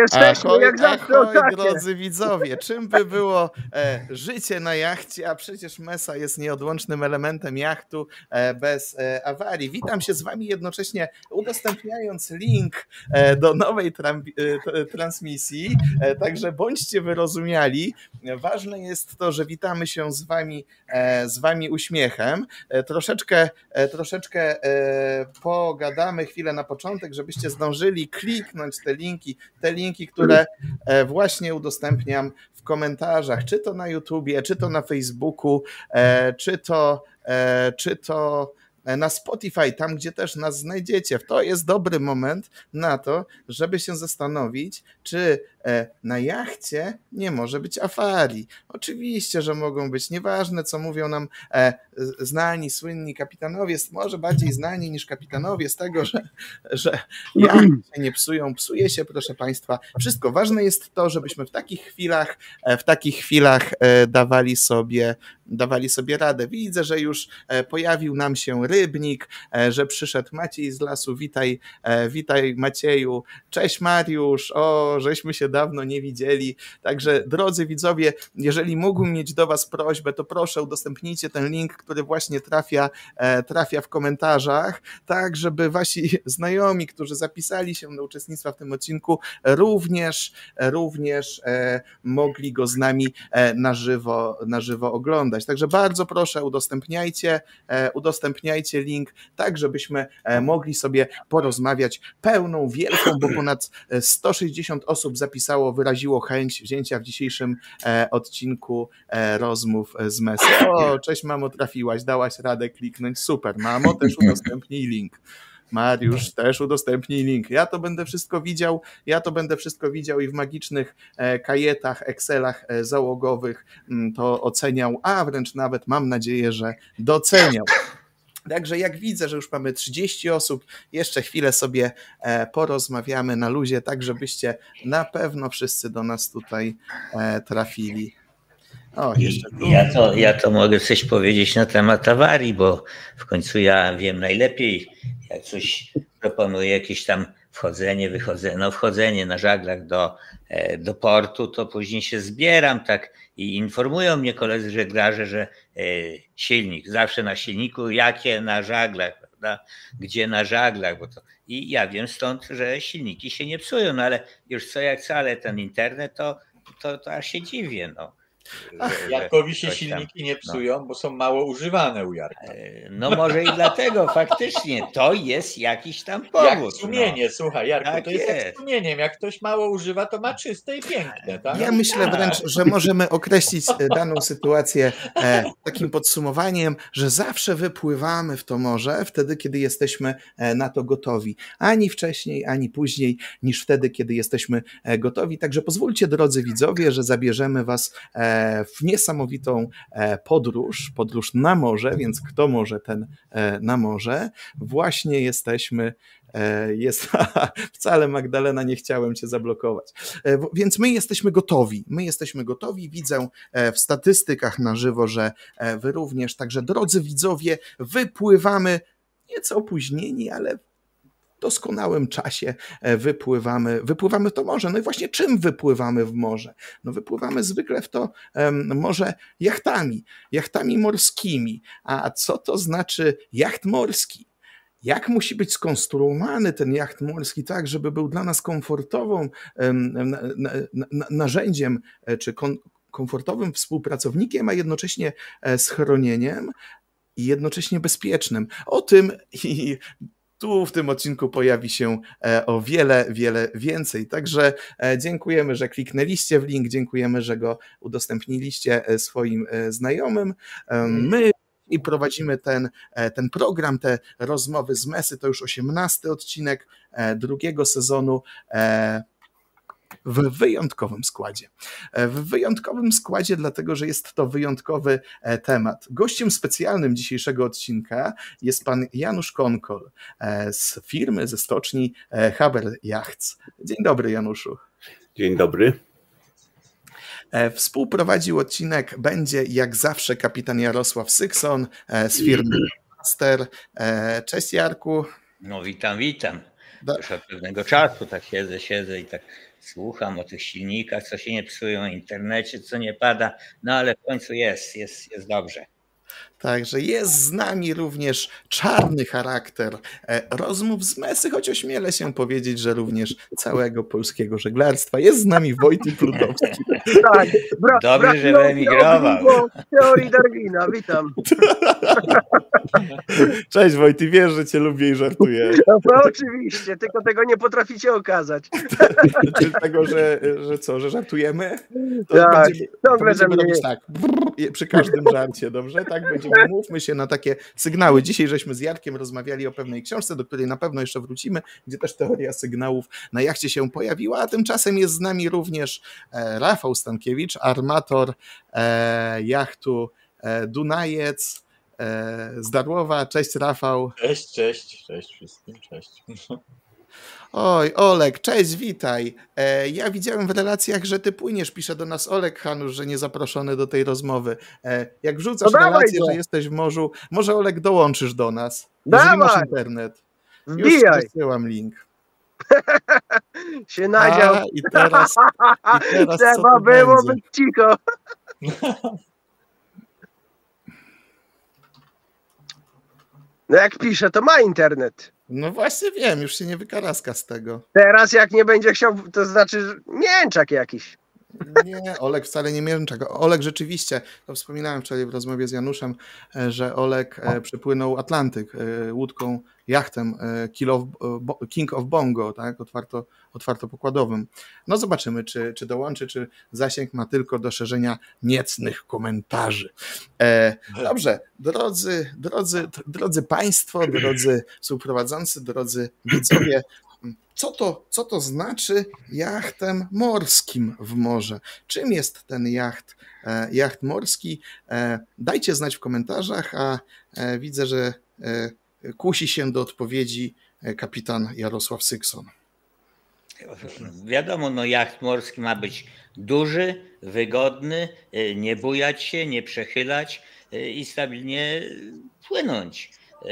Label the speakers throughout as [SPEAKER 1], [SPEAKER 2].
[SPEAKER 1] Jesteśmy
[SPEAKER 2] ahoj,
[SPEAKER 1] jak zawsze
[SPEAKER 2] ahoj, drodzy widzowie, czym by było e, życie na jachcie, a przecież Mesa jest nieodłącznym elementem jachtu e, bez e, awarii. Witam się z wami jednocześnie udostępniając link e, do nowej tram, e, transmisji, e, także bądźcie wyrozumiali. Ważne jest to, że witamy się z wami, z wami uśmiechem. Troszeczkę, troszeczkę pogadamy chwilę na początek, żebyście zdążyli kliknąć te linki, te linki, które e, właśnie udostępniam w komentarzach, czy to na YouTubie, czy to na Facebooku, e, czy to, e, czy to na Spotify, tam gdzie też nas znajdziecie. To jest dobry moment na to, żeby się zastanowić, czy na jachcie nie może być awarii. Oczywiście, że mogą być, nieważne co mówią nam e, znani, słynni kapitanowie, może bardziej znani niż kapitanowie z tego, że, że jachty nie psują, psuje się, proszę Państwa. Wszystko ważne jest to, żebyśmy w takich chwilach, e, w takich chwilach e, dawali sobie, dawali sobie radę. Widzę, że już e, pojawił nam się rybnik, e, że przyszedł Maciej z lasu. Witaj, e, witaj Macieju. Cześć Mariusz. O, żeśmy się dawno nie widzieli. Także drodzy widzowie, jeżeli mógłbym mieć do Was prośbę, to proszę udostępnijcie ten link, który właśnie trafia, e, trafia w komentarzach, tak żeby Wasi znajomi, którzy zapisali się do uczestnictwa w tym odcinku, również, również e, mogli go z nami e, na żywo, na żywo oglądać. Także bardzo proszę, udostępniajcie, udostępniajcie link, tak żebyśmy mogli sobie porozmawiać pełną, wielką, bo ponad e, 160 osób zapisało, wyraziło chęć wzięcia w dzisiejszym e, odcinku e, rozmów z Messi. O, cześć mamo, trafiłaś, dałaś radę kliknąć, super, mamo, też udostępnij link. Mariusz, też udostępnij link. Ja to będę wszystko widział, ja to będę wszystko widział i w magicznych e, kajetach, Excelach e, załogowych mm, to oceniał, a wręcz nawet mam nadzieję, że doceniał. Także jak widzę, że już mamy 30 osób, jeszcze chwilę sobie e, porozmawiamy na luzie, tak żebyście na pewno wszyscy do nas tutaj e, trafili. O, jeszcze tu.
[SPEAKER 3] Ja to, ja to mogę coś powiedzieć na temat awarii, bo w końcu ja wiem najlepiej, jak coś proponuję, jakieś tam wchodzenie, wychodzenie, no wchodzenie na żaglach do, e, do portu, to później się zbieram tak i informują mnie koledzy żeglarze, że e, silnik, zawsze na silniku, jakie na żaglach, prawda? Gdzie na żaglach, bo to i ja wiem stąd, że silniki się nie psują, no ale już co jak co, ale ten internet to, to, to aż się dziwię, no.
[SPEAKER 4] Jarkowi się silniki nie psują, bo są mało używane u Jarka.
[SPEAKER 3] E, No może i dlatego faktycznie to jest jakiś tam
[SPEAKER 4] Jak
[SPEAKER 3] powód.
[SPEAKER 4] sumienie, słuchaj, Jarku,
[SPEAKER 3] Tak
[SPEAKER 4] to jest, jak
[SPEAKER 3] jest.
[SPEAKER 4] z sumieniem. Jak ktoś mało używa, to ma czyste i piękne, tak?
[SPEAKER 2] Ja myślę wręcz, że możemy określić e, daną sytuację e, takim podsumowaniem, że zawsze wypływamy w to morze wtedy, kiedy jesteśmy na to gotowi. Ani wcześniej, ani później niż wtedy, kiedy jesteśmy gotowi. Także pozwólcie, drodzy widzowie, że zabierzemy Was w niesamowitą e, podróż, podróż na morze, więc kto może, ten e, na morze. Właśnie jesteśmy e, jest, wcale Magdalena nie chciałem cię zablokować. E, Więc my jesteśmy gotowi. My jesteśmy gotowi. Widzę e, w statystykach na żywo, że e, wy również. Także drodzy widzowie, wypływamy nieco opóźnieni, ale doskonałym czasie e, wypływamy, wypływamy to morze. No i właśnie czym wypływamy w morze? No wypływamy zwykle w to morze jachtami, jachtami morskimi. A co to znaczy jacht morski? Jak musi być skonstruowany ten jacht morski tak, żeby był dla nas komfortową em, na, na, na, narzędziem e, czy komfortowym współpracownikiem, a jednocześnie e, schronieniem i jednocześnie bezpiecznym. O tym i tu w tym odcinku pojawi się e, o wiele, wiele więcej. Także e, dziękujemy, że kliknęliście w link, dziękujemy, że go udostępniliście e, swoim znajomym. My i prowadzimy ten, ten program, te rozmowy z Mesy. To już 18 odcinek drugiego sezonu w wyjątkowym składzie. E, W wyjątkowym składzie, dlatego że jest to wyjątkowy e, temat. Gościem specjalnym dzisiejszego odcinka jest pan Janusz Konkol e, z firmy, ze stoczni Haber Yachts. Dzień dobry, Januszu.
[SPEAKER 5] Dzień dobry.
[SPEAKER 2] Współprowadził odcinek będzie jak zawsze kapitan Jarosław Sykson z firmy Master. Cześć Jarku.
[SPEAKER 3] No witam, witam. już od pewnego czasu tak siedzę, siedzę i tak słucham o tych silnikach, co się nie psują, internecie, co nie pada, no ale w końcu jest, jest, jest dobrze.
[SPEAKER 2] Także jest z nami również czarny charakter e, rozmów z Mesy, choć ośmielę się powiedzieć, że również całego polskiego żeglarstwa. Jest z nami Wojtek Prudowski.
[SPEAKER 1] Tak, bra,
[SPEAKER 3] Dobrze, że wyemigrował.
[SPEAKER 1] Teorii Darwina, witam.
[SPEAKER 2] Cześć Wojty, wiesz, że cię lubię i żartuję.
[SPEAKER 1] No, no oczywiście, tylko tego nie potraficie okazać.
[SPEAKER 2] Czy tego, że, że co, że żartujemy?
[SPEAKER 1] To tak, będziemy, ciągle
[SPEAKER 2] to będziemy robić tak, brrr, przy każdym żarcie, dobrze? Tak będziemy, mówmy się na takie sygnały. Dzisiaj żeśmy z Jarkiem rozmawiali o pewnej książce, do której na pewno jeszcze wrócimy, gdzie też teoria sygnałów na jachcie się pojawiła, a tymczasem jest z nami również e, Rafał Stankiewicz, armator e, jachtu e, Dunajec, z Darłowa. Cześć Rafał.
[SPEAKER 4] Cześć, cześć, cześć wszystkim, cześć.
[SPEAKER 2] Oj, Olek, cześć, witaj. E, ja widziałem w relacjach, że ty płyniesz, pisze do nas Olek Hanusz, że nie zaproszony do tej rozmowy. E, jak wrzucasz no relację, że jesteś w morzu, może Olek dołączysz do nas. Jeżeli masz internet. Już wysyłam link.
[SPEAKER 1] się nadział. A,
[SPEAKER 2] i teraz, i teraz
[SPEAKER 1] Trzeba było będzie? być cicho. No jak pisze, to ma internet.
[SPEAKER 2] No właśnie wiem, już się nie wykaraska z tego.
[SPEAKER 1] Teraz jak nie będzie chciał, to znaczy mięczak jakiś.
[SPEAKER 2] Nie, Olek wcale nie mięczak. Olek rzeczywiście, to wspominałem wczoraj w rozmowie z Januszem, e, że Olek e, przepłynął Atlantyk e, łódką, jachtem King of Bongo, tak, otwarto, otwarto pokładowym. No zobaczymy, czy, czy dołączy, czy zasięg ma tylko do szerzenia niecnych komentarzy. dobrze, drodzy, drodzy, drodzy Państwo, drodzy współprowadzący, drodzy widzowie, co to, co to znaczy jachtem morskim w morze? Czym jest ten jacht, e, jacht morski? E, dajcie znać w komentarzach, a e, widzę, że kusi się do odpowiedzi kapitan Jarosław Sykson.
[SPEAKER 3] Wiadomo, no jacht morski ma być duży, wygodny, nie bujać się, nie przechylać i stabilnie płynąć.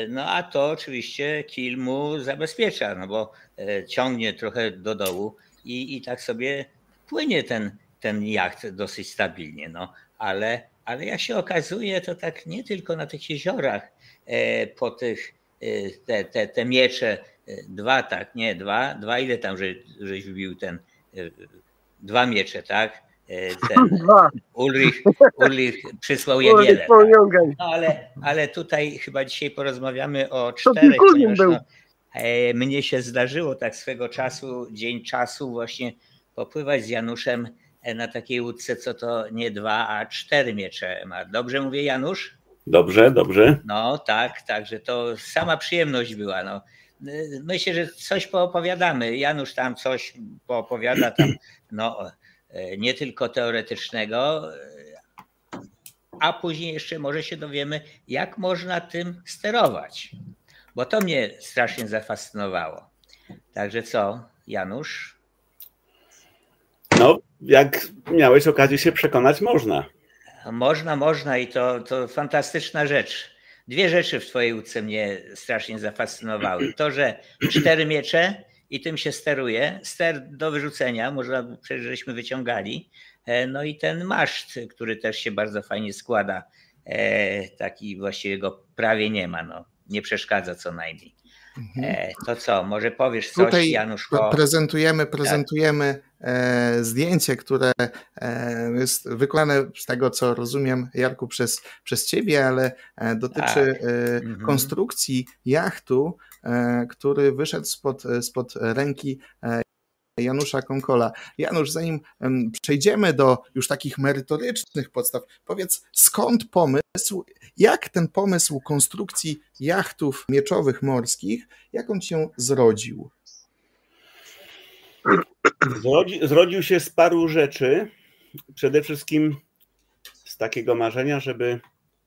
[SPEAKER 3] No a to oczywiście kil mu zabezpiecza, no bo e, ciągnie trochę do dołu i, i tak sobie płynie ten, ten jacht dosyć stabilnie. No ale, ale jak się okazuje, to tak nie tylko na tych jeziorach e, po tych e, te, te, te miecze, dwa tak, nie, dwa, dwa ile tam że, żeś wbił ten, dwa miecze, tak? E, ten Ulrich, Ulrich przysłał Jagiellę. Tak. No ale, ale tutaj chyba dzisiaj porozmawiamy o czterech, ponieważ no, e, mnie się zdarzyło tak swego czasu, dzień czasu właśnie popływać z Januszem e, na takiej łódce, co to nie dwa, a cztery miecze ma. Dobrze mówię Janusz?
[SPEAKER 5] Dobrze, dobrze.
[SPEAKER 3] No tak, także to sama przyjemność była. No. Myślę, że coś poopowiadamy. Janusz tam coś poopowiada tam, no E, nie tylko teoretycznego, a później jeszcze może się dowiemy, jak można tym sterować. Bo to mnie strasznie zafascynowało. Także co, Janusz?
[SPEAKER 5] No, jak miałeś okazję się przekonać, można.
[SPEAKER 3] Można, można i to, to fantastyczna rzecz. Dwie rzeczy w Twojej łódce mnie strasznie zafascynowały. To, że cztery miecze i tym się steruje. Ster do wyrzucenia, można, przecież żeśmy wyciągali. E, no i ten maszt, który też się bardzo fajnie składa. E, taki właściwie go prawie nie ma, no. nie przeszkadza co najmniej. Mhm. E, to co, może powiesz coś, Tutaj Januszko?
[SPEAKER 2] Prezentujemy, prezentujemy tak. zdjęcie, które jest wykonane z tego, co rozumiem, Jarku, przez, przez ciebie, ale dotyczy tak. Mhm. konstrukcji jachtu E, który wyszedł spod, e, spod ręki e, Janusza Konkola. Janusz, zanim przejdziemy do już takich merytorycznych podstaw, powiedz skąd pomysł, jak ten pomysł konstrukcji jachtów mieczowych morskich, jak on się zrodził?
[SPEAKER 5] Zrodzi, zrodził się z paru rzeczy. Przede wszystkim z takiego marzenia, żeby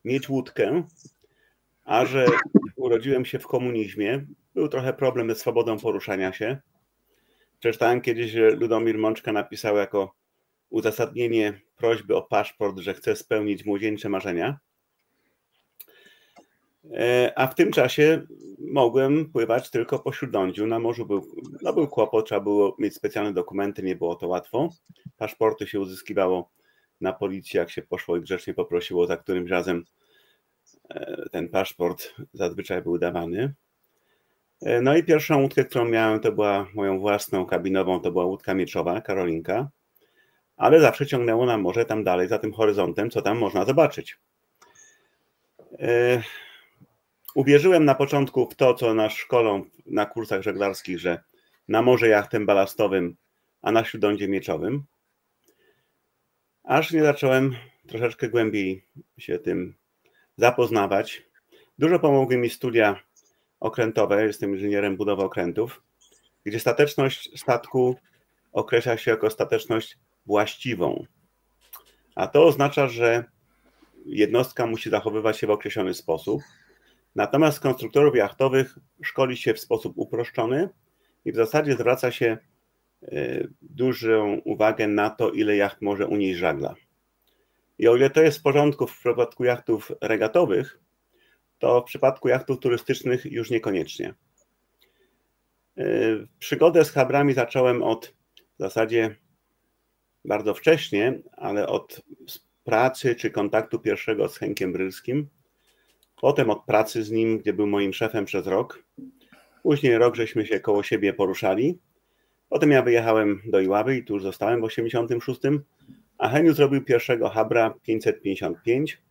[SPEAKER 5] mieć łódkę, a że urodziłem się w komunizmie, był trochę problem ze swobodą poruszania się. Przeczytałem kiedyś, że Ludomir Mączka napisał jako uzasadnienie prośby o paszport, że chce spełnić młodzieńcze marzenia. E, A w tym czasie mogłem pływać tylko po śródlądziu. Na morzu był, no był kłopot, trzeba było mieć specjalne dokumenty, nie było to łatwo. Paszporty się uzyskiwało na policji, jak się poszło i grzecznie poprosiło, za którymś razem e, ten paszport zazwyczaj był dawany. E, No i pierwszą łódkę, którą miałem, to była moją własną kabinową, to była łódka mieczowa, Karolinka, ale zawsze ciągnęło na morze tam dalej, za tym horyzontem, co tam można zobaczyć. E, Uwierzyłem na początku w to, co nas szkolą na kursach żeglarskich, że na morze jachtem balastowym, a na śródlądzie mieczowym. Aż nie zacząłem troszeczkę głębiej się tym zapoznawać. Dużo pomogły mi studia okrętowe, jestem inżynierem budowy okrętów, gdzie stateczność statku określa się jako stateczność właściwą. A to oznacza, że jednostka musi zachowywać się w określony sposób. Natomiast konstruktorów jachtowych szkoli się w sposób uproszczony i w zasadzie zwraca się e, dużą uwagę na to, ile jacht może unieść żagla. I o ile to jest w porządku w przypadku jachtów regatowych, to w przypadku jachtów turystycznych już niekoniecznie. E, Przygodę z habrami zacząłem od w zasadzie bardzo wcześnie, ale od pracy czy kontaktu pierwszego z Henkiem Brylskim. Potem od pracy z nim, gdzie był moim szefem przez rok. Później rok żeśmy się koło siebie poruszali. Potem ja wyjechałem do Iławy i tu już zostałem w 86, a Heniu zrobił pierwszego Habra 555.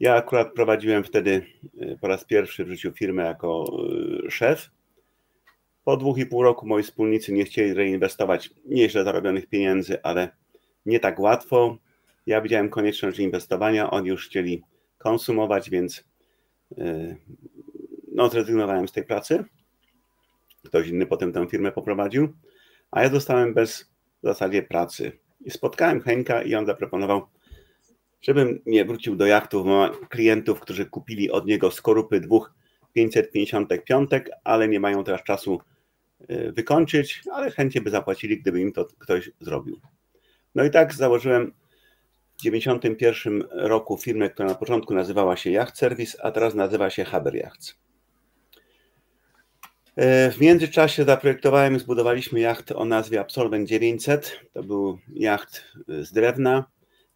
[SPEAKER 5] Ja akurat prowadziłem wtedy y, po raz pierwszy w życiu firmę jako y, szef. Po dwóch i pół roku moi wspólnicy nie chcieli reinwestować nieźle zarobionych pieniędzy, ale nie tak łatwo. Ja widziałem konieczność inwestowania, oni już chcieli konsumować, więc y, no, zrezygnowałem z tej pracy. Ktoś inny potem tę firmę poprowadził, a ja zostałem bez w zasadzie pracy. I spotkałem Henka i on zaproponował, żebym nie wrócił do jachtów. Ma klientów, którzy kupili od niego skorupy dwóch 555, ale nie mają teraz czasu y, wykończyć, ale chętnie by zapłacili, gdyby im to ktoś zrobił. No i tak założyłem w 1991 roku firmę, która na początku nazywała się Yacht Service, a teraz nazywa się Haber Yachts. E, W międzyczasie zaprojektowałem i zbudowaliśmy jacht o nazwie Absolvent 900. To był jacht z drewna,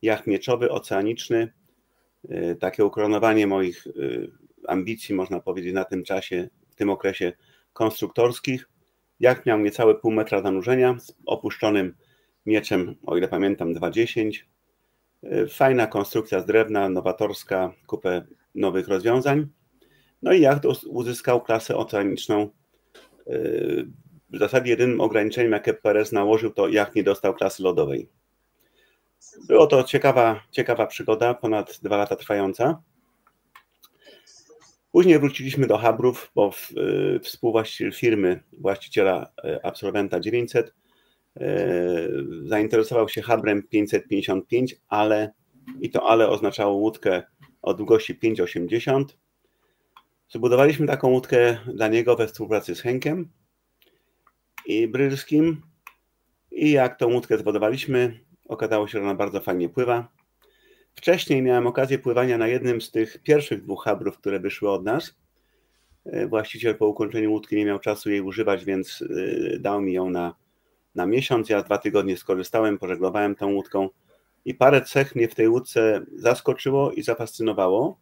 [SPEAKER 5] jacht mieczowy, oceaniczny. E, Takie ukoronowanie moich e, ambicji, można powiedzieć, na tym czasie, w tym okresie konstruktorskich. Jacht miał niecałe pół metra zanurzenia z opuszczonym mieczem, o ile pamiętam, 2,10. E, Fajna konstrukcja z drewna, nowatorska, kupę nowych rozwiązań. No i jacht uzyskał klasę oceaniczną w zasadzie jedynym ograniczeniem, jakie PRS nałożył, to jacht nie dostał klasy lodowej. Było to ciekawa, ciekawa przygoda, ponad dwa lata trwająca. Później wróciliśmy do Habrów, bo y, współwłaściciel firmy, właściciela y, Absolwenta 900, y, zainteresował się Habrem 555, ale i to ale oznaczało łódkę o długości 5,80 Zbudowaliśmy taką łódkę dla niego we współpracy z Henkiem i Brylskim. I jak tą łódkę zbudowaliśmy, okazało się, że ona bardzo fajnie pływa. Wcześniej miałem okazję pływania na jednym z tych pierwszych dwóch habrów, które wyszły od nas. E, Właściciel po ukończeniu łódki nie miał czasu jej używać, więc e, dał mi ją na, na miesiąc. Ja dwa tygodnie skorzystałem, pożeglowałem tą łódką i parę cech mnie w tej łódce zaskoczyło i zafascynowało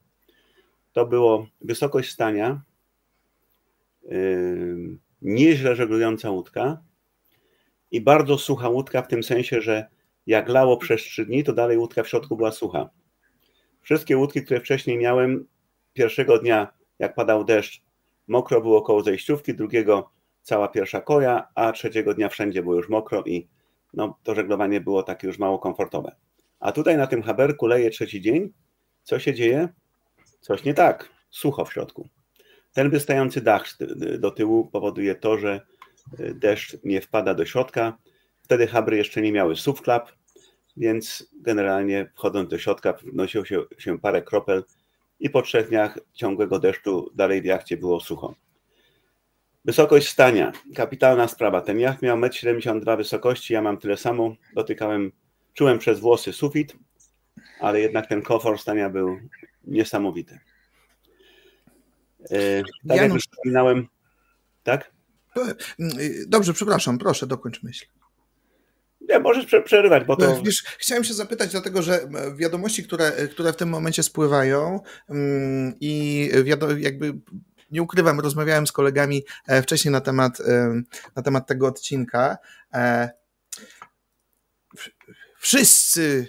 [SPEAKER 5] to było wysokość stania, yy, nieźle żeglująca łódka i bardzo sucha łódka w tym sensie, że jak lało przez trzy dni, to dalej łódka w środku była sucha. Wszystkie łódki, które wcześniej miałem, pierwszego dnia, jak padał deszcz, mokro było koło zejściówki, drugiego cała pierwsza koja, a trzeciego dnia wszędzie było już mokro i no, to żeglowanie było takie już mało komfortowe. A tutaj na tym haberku leje trzeci dzień. Co się dzieje? Coś nie tak, sucho w środku. Ten wystający dach do tyłu powoduje to, że y, deszcz nie wpada do środka. Wtedy habry jeszcze nie miały subklap, więc generalnie wchodząc do środka wnosiło się, się parę kropel i po trzech dniach ciągłego deszczu dalej w jachcie było sucho. Wysokość stania. Kapitalna sprawa. Ten jacht miał 1,72 m wysokości, ja mam tyle samo. Dotykałem, czułem przez włosy sufit, ale jednak ten komfort stania był niesamowity. E, Tak jak
[SPEAKER 2] Janusz-
[SPEAKER 5] już wspominałem, tak?
[SPEAKER 2] Dobrze, przepraszam, proszę, dokończ myśl.
[SPEAKER 5] Ja możesz prze- przerywać, bo to...
[SPEAKER 2] Wiesz, chciałem się zapytać, dlatego że e, wiadomości, które, które w tym momencie spływają mm, i wiado, jakby nie ukrywam, rozmawiałem z kolegami e, wcześniej na temat, e, na temat tego odcinka. E, Wszyscy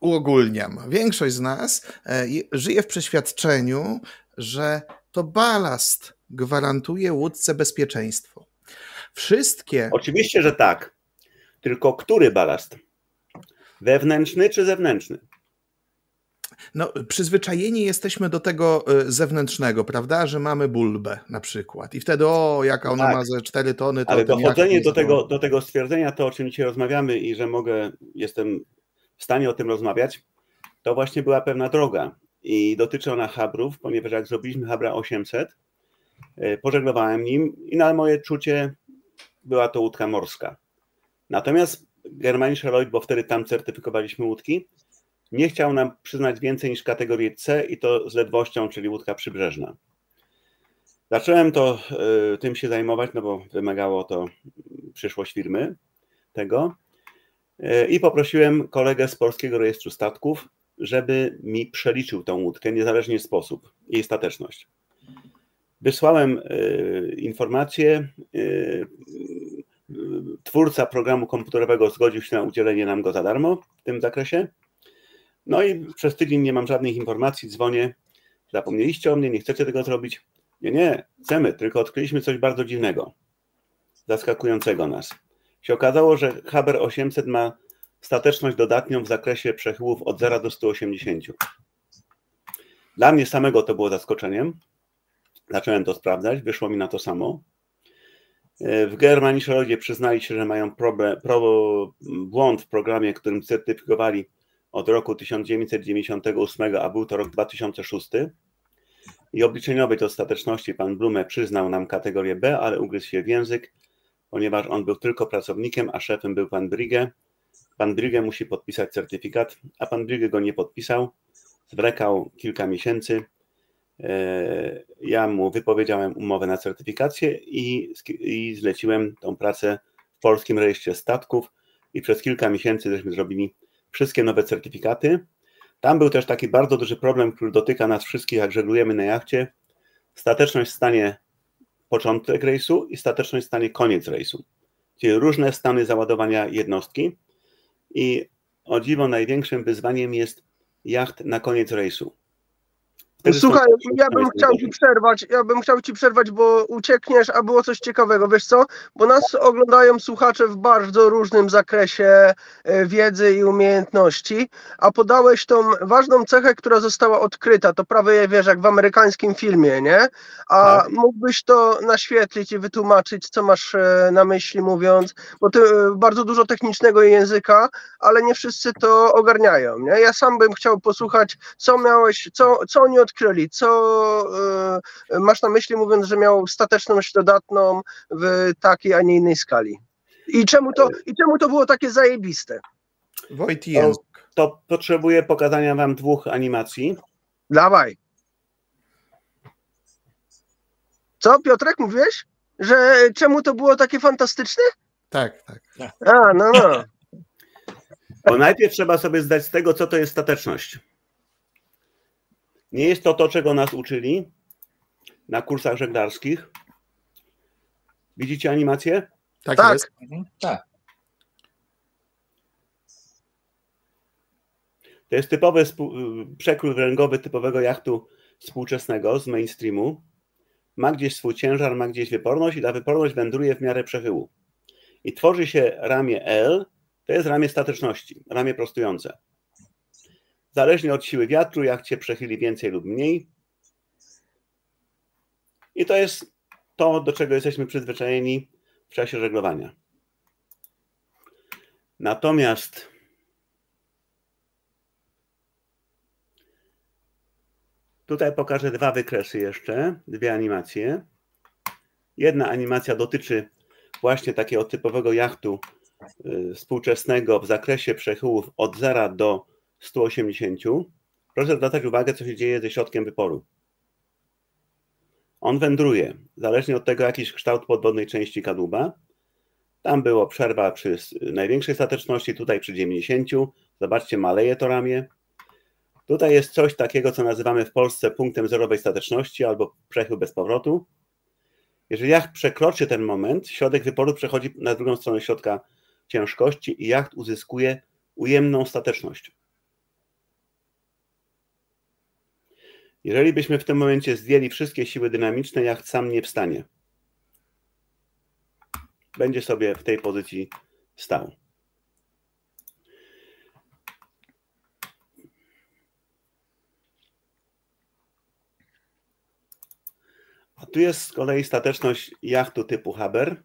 [SPEAKER 2] uogólniam, większość z nas e, je- żyje w przeświadczeniu, że to balast gwarantuje łódce bezpieczeństwo. Wszystkie
[SPEAKER 5] Oczywiście, że tak. Tylko który balast? Wewnętrzny czy zewnętrzny?
[SPEAKER 2] No, przyzwyczajeni jesteśmy do tego y, zewnętrznego, prawda? Że mamy bulbę na przykład. I wtedy, o, jaka ona
[SPEAKER 5] Tak.
[SPEAKER 2] ma ze 4 tony, to
[SPEAKER 5] Ale dochodzenie do
[SPEAKER 2] jest
[SPEAKER 5] tego, do tego stwierdzenia, to o czym dzisiaj rozmawiamy i że mogę, jestem w stanie o tym rozmawiać, to właśnie była pewna droga. I dotyczy ona habrów, ponieważ jak zrobiliśmy habra 800, e, pożeglowałem nim i na moje czucie była to łódka morska. Natomiast Germanischer Lloyd, bo wtedy tam certyfikowaliśmy łódki, nie chciał nam przyznać więcej niż kategorię C i to z ledwością, czyli łódka przybrzeżna. Zacząłem to y, tym się zajmować, no bo wymagało to przyszłość firmy tego. Y, I poprosiłem kolegę z Polskiego Rejestru Statków, żeby mi przeliczył tą łódkę, niezależnie sposób, jej stateczność. Wysłałem y, informację. y, Twórca programu komputerowego zgodził się na udzielenie nam go za darmo w tym zakresie. No i przez tydzień nie mam żadnych informacji, dzwonię. Zapomnieliście o mnie, nie chcecie tego zrobić. Nie, nie, chcemy, tylko odkryliśmy coś bardzo dziwnego, zaskakującego nas. Się okazało, że Haber 800 ma stateczność dodatnią w zakresie przechyłów od 0 do 180. Dla mnie samego to było zaskoczeniem. Zacząłem to sprawdzać, wyszło mi na to samo. W Germanische przyznali się, że mają problem, pro, błąd w programie, którym certyfikowali od roku 1998, a był to rok 2006 i obliczeniowej to stateczności pan Blume przyznał nam kategorię B, ale ugryzł się w język, ponieważ on był tylko pracownikiem, a szefem był pan Brigge. Pan Brigge musi podpisać certyfikat, a pan Brigge go nie podpisał. Zwlekał kilka miesięcy. E, Ja mu wypowiedziałem umowę na certyfikację i, i zleciłem tą pracę w Polskim Rejestrze Statków i przez kilka miesięcy żeśmy zrobili wszystkie nowe certyfikaty. Tam był też taki bardzo duży problem, który dotyka nas wszystkich, jak żeglujemy na jachcie. Stateczność stanie początek rejsu i stateczność stanie koniec rejsu. Czyli różne stany załadowania jednostki. I o dziwo największym wyzwaniem jest jacht na koniec rejsu.
[SPEAKER 1] Słuchaj, ja bym chciał ci przerwać, ja bym chciał ci przerwać, bo uciekniesz, a było coś ciekawego, wiesz co? Bo nas oglądają słuchacze w bardzo różnym zakresie e, wiedzy i umiejętności, a podałeś tą ważną cechę, która została odkryta, to prawie wiesz, jak w amerykańskim filmie, nie? A
[SPEAKER 5] Tak.
[SPEAKER 1] mógłbyś to naświetlić i wytłumaczyć, co masz e, na myśli mówiąc, bo ty e, bardzo dużo technicznego języka, ale nie wszyscy to ogarniają, nie? Ja sam bym chciał posłuchać, co miałeś, co, co oni odkryli, co e, masz na myśli, mówiąc, że miał stateczność dodatną w takiej, a nie innej skali. I czemu to, i czemu to było takie zajebiste?
[SPEAKER 2] Wojt.
[SPEAKER 5] To potrzebuję pokazania Wam dwóch animacji.
[SPEAKER 1] Dawaj. Co, Piotrek, mówiłeś? Że czemu to było takie fantastyczne?
[SPEAKER 2] Tak, tak.
[SPEAKER 1] A, no, no.
[SPEAKER 5] Bo najpierw trzeba sobie zdać z tego, co to jest stateczność. Nie jest to to, czego nas uczyli na kursach żeglarskich. Widzicie animację?
[SPEAKER 2] Tak,
[SPEAKER 1] Tak.
[SPEAKER 2] jest.
[SPEAKER 4] Mhm, Tak.
[SPEAKER 5] To jest typowy przekrój wręgowy typowego jachtu współczesnego z mainstreamu. Ma gdzieś swój ciężar, ma gdzieś wyporność i ta wyporność wędruje w miarę przechyłu. I tworzy się ramię L, to jest ramię stateczności, ramię prostujące. Zależnie od siły wiatru, jak cię przechyli więcej lub mniej. I to jest to, do czego jesteśmy przyzwyczajeni w czasie żeglowania. Natomiast Tutaj pokażę dwa wykresy jeszcze, dwie animacje. Jedna animacja dotyczy właśnie takiego typowego jachtu y, współczesnego w zakresie przechyłów od 0 do 180. Proszę zwracać uwagę, co się dzieje ze środkiem wyporu. On wędruje, zależnie od tego, jakiś kształt podwodnej części kadłuba. Tam było przerwa przy największej stateczności, tutaj przy 90. Zobaczcie, maleje to ramię. Tutaj jest coś takiego, co nazywamy w Polsce punktem zerowej stateczności albo przechył bez powrotu. Jeżeli jacht przekroczy ten moment, środek wyporu przechodzi na drugą stronę środka ciężkości i jacht uzyskuje ujemną stateczność. Jeżeli byśmy w tym momencie zdjęli wszystkie siły dynamiczne, jacht sam nie wstanie. Będzie sobie w tej pozycji stał. A tu jest z kolei stateczność jachtu typu Haber.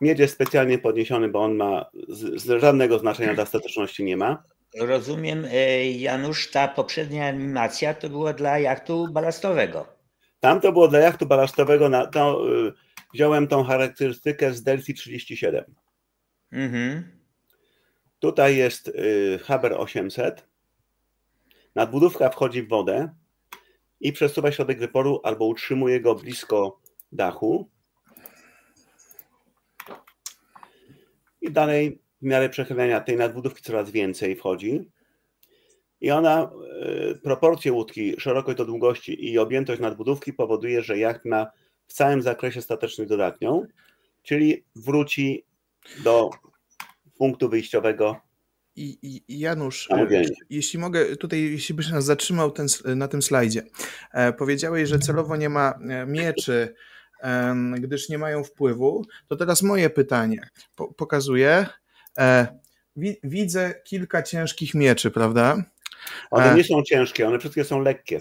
[SPEAKER 5] Miedź jest specjalnie podniesiony, bo on ma z, z żadnego znaczenia dla stateczności nie ma.
[SPEAKER 3] Rozumiem, e, Janusz, ta poprzednia animacja to była dla jachtu balastowego.
[SPEAKER 5] Tam to było dla jachtu balastowego, na, to, y, wziąłem tą charakterystykę z Delphi 37.
[SPEAKER 3] Mhm.
[SPEAKER 5] Tutaj jest y, Haber 800. Nadbudówka wchodzi w wodę i przesuwa środek wyporu albo utrzymuje go blisko dachu. I dalej w miarę przechylenia tej nadbudówki coraz więcej wchodzi. I ona, y, proporcje łódki, szerokość do długości i objętość nadbudówki powoduje, że jacht ma w całym zakresie stateczność dodatnią, czyli wróci do punktu wyjściowego
[SPEAKER 2] I, i Janusz, e, jeśli mogę, tutaj, jeśli byś nas zatrzymał ten, na tym slajdzie. E, powiedziałeś, że celowo nie ma e, mieczy, em, gdyż nie mają wpływu. To teraz moje pytanie. Po, pokazuję. E, wi, widzę kilka ciężkich mieczy, prawda?
[SPEAKER 5] One
[SPEAKER 2] A.
[SPEAKER 5] nie są ciężkie, one wszystkie są lekkie.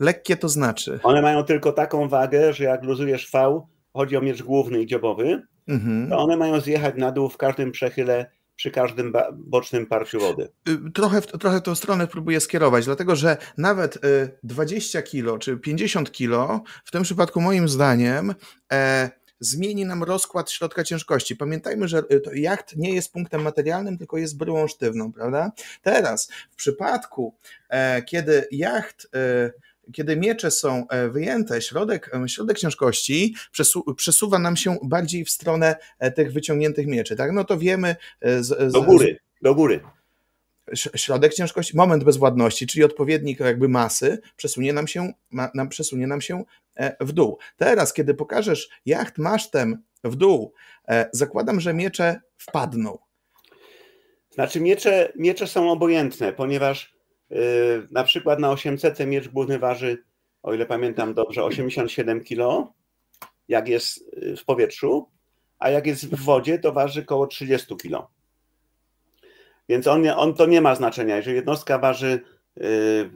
[SPEAKER 2] Lekkie to znaczy.
[SPEAKER 5] One mają tylko taką wagę, że jak luzujesz V, chodzi o miecz główny i dziobowy,
[SPEAKER 2] Mhm.
[SPEAKER 5] to one mają zjechać na dół w każdym przechyle, przy każdym bocznym parciu wody.
[SPEAKER 2] Y, Trochę, trochę tą stronę próbuję skierować, dlatego że nawet y, 20 kilo czy 50 kilo, w tym przypadku moim zdaniem, e, zmieni nam rozkład środka ciężkości. Pamiętajmy, że y, jacht nie jest punktem materialnym, tylko jest bryłą sztywną, prawda? Teraz, w przypadku, e, kiedy jacht, e, kiedy miecze są e, wyjęte, środek, środek ciężkości przesu, przesuwa nam się bardziej w stronę tych wyciągniętych mieczy, tak? No to wiemy z, z,
[SPEAKER 5] Do góry, do góry.
[SPEAKER 2] Środek ciężkości, moment bezwładności, czyli odpowiednik jakby masy, przesunie nam się, ma, nam, przesunie nam się e, w dół. Teraz, kiedy pokażesz jacht masztem w dół, e, zakładam, że miecze wpadną.
[SPEAKER 5] Znaczy miecze, miecze są obojętne, ponieważ yy, na przykład na 800 miecz główny waży, o ile pamiętam dobrze, 87 kg, jak jest yy, w powietrzu, a jak jest w wodzie, to waży około 30 kg. Więc on, on to nie ma znaczenia. Jeżeli jednostka waży yy,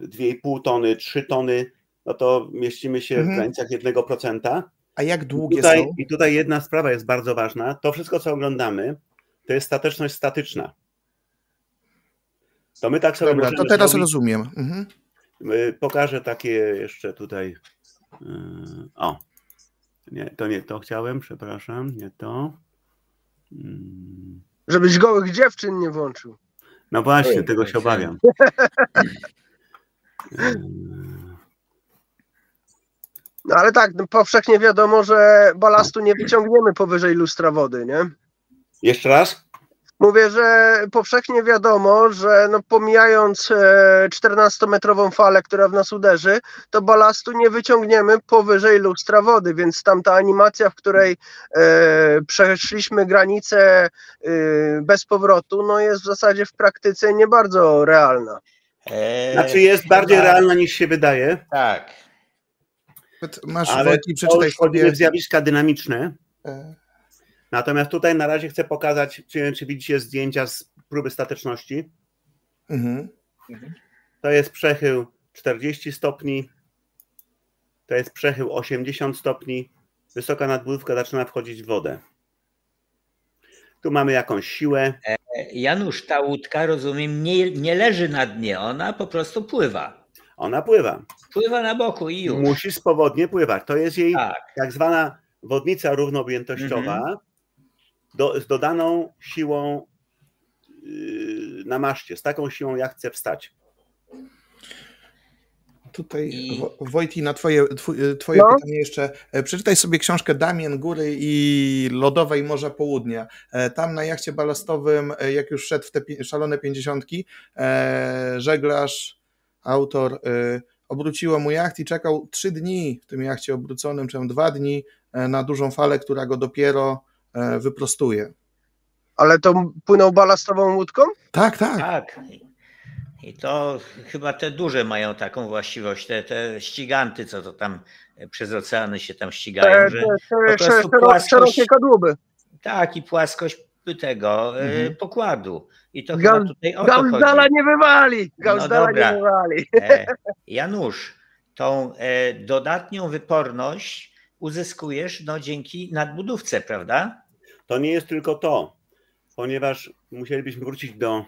[SPEAKER 5] 2,5 tony, 3 tony, no to mieścimy się
[SPEAKER 2] Mhm.
[SPEAKER 5] w granicach 1%.
[SPEAKER 2] A jak
[SPEAKER 5] I
[SPEAKER 2] długie
[SPEAKER 5] tutaj,
[SPEAKER 2] są?
[SPEAKER 5] I tutaj jedna sprawa jest bardzo ważna. To wszystko, co oglądamy, to jest stateczność statyczna. To my tak sobie
[SPEAKER 2] Dobra, to teraz
[SPEAKER 5] zrobić,
[SPEAKER 2] rozumiem. Mhm.
[SPEAKER 5] y, Pokażę takie jeszcze tutaj. y, O, nie, to nie to chciałem, przepraszam, nie to. Mm,
[SPEAKER 1] Żebyś gołych dziewczyn nie włączył.
[SPEAKER 5] No właśnie,
[SPEAKER 3] Oj,
[SPEAKER 5] tego się obawiam.
[SPEAKER 1] No ale tak, no, powszechnie wiadomo, że balastu nie wyciągniemy powyżej lustra wody, nie?
[SPEAKER 5] Jeszcze raz?
[SPEAKER 1] Mówię, że powszechnie wiadomo, że no pomijając e, 14-metrową falę, która w nas uderzy, to balastu nie wyciągniemy powyżej lustra wody, więc tamta animacja, w której e, przeszliśmy granicę e, bez powrotu, no jest w zasadzie w praktyce nie bardzo realna.
[SPEAKER 3] E,
[SPEAKER 5] Znaczy jest bardziej
[SPEAKER 3] chyba-
[SPEAKER 5] realna niż się wydaje,
[SPEAKER 3] Tak.
[SPEAKER 2] Masz
[SPEAKER 5] ale
[SPEAKER 2] Wojtki,
[SPEAKER 5] to
[SPEAKER 2] przeczytaj
[SPEAKER 5] już wchodzimy
[SPEAKER 2] sobie.
[SPEAKER 5] zjawiska dynamiczne.
[SPEAKER 2] e,
[SPEAKER 5] Natomiast tutaj na razie chcę pokazać, czy, czy widzicie zdjęcia z próby stateczności.
[SPEAKER 2] Mhm.
[SPEAKER 5] To jest przechył 40 stopni, to jest przechył 80 stopni. Wysoka nadbudówka zaczyna wchodzić w wodę. Tu mamy jakąś siłę.
[SPEAKER 3] E, Janusz, ta łódka, rozumiem, nie, nie leży na dnie, ona po prostu pływa.
[SPEAKER 5] Ona pływa.
[SPEAKER 3] Pływa na boku i już.
[SPEAKER 5] Musi swobodnie pływać. To jest jej
[SPEAKER 3] Tak.
[SPEAKER 5] tak zwana wodnica równoobjętościowa do, z dodaną siłą yy, na maszcie. Z taką siłą ja chcę wstać.
[SPEAKER 2] Tutaj
[SPEAKER 3] I-
[SPEAKER 2] Wo- Wojti, na twoje, twoje
[SPEAKER 1] No.
[SPEAKER 2] pytanie jeszcze. e, Przeczytaj sobie książkę Damien Góry i Lodowe i Morza Południa. E, Tam na jachcie balastowym, e, jak już szedł w te szalone pięćdziesiątki, żeglarz, autor obróciło mu jacht i czekał trzy dni w tym jachcie obróconym, czy dwa dni na dużą falę, która go dopiero wyprostuje.
[SPEAKER 1] Ale to płynął balastową łódką?
[SPEAKER 2] Tak, tak.
[SPEAKER 3] Tak. I to chyba te duże mają taką właściwość, te, te ściganty, co to tam przez oceany się tam
[SPEAKER 1] Te,
[SPEAKER 3] ścigają,
[SPEAKER 1] te,
[SPEAKER 3] że
[SPEAKER 1] te,
[SPEAKER 3] prostu
[SPEAKER 1] szero-
[SPEAKER 3] płaskość-
[SPEAKER 1] szerokie kadłuby.
[SPEAKER 3] tak i płaskość tego e,
[SPEAKER 2] Mhm.
[SPEAKER 3] pokładu. I to
[SPEAKER 1] Gał-
[SPEAKER 3] chyba tutaj o chodzi.
[SPEAKER 1] nie wywali! Gauzdala
[SPEAKER 3] dobra.
[SPEAKER 1] nie wywali.
[SPEAKER 3] E, Janusz, tą e, dodatnią wyporność uzyskujesz no, dzięki nadbudówce, prawda?
[SPEAKER 5] To nie jest tylko to, ponieważ musielibyśmy wrócić do,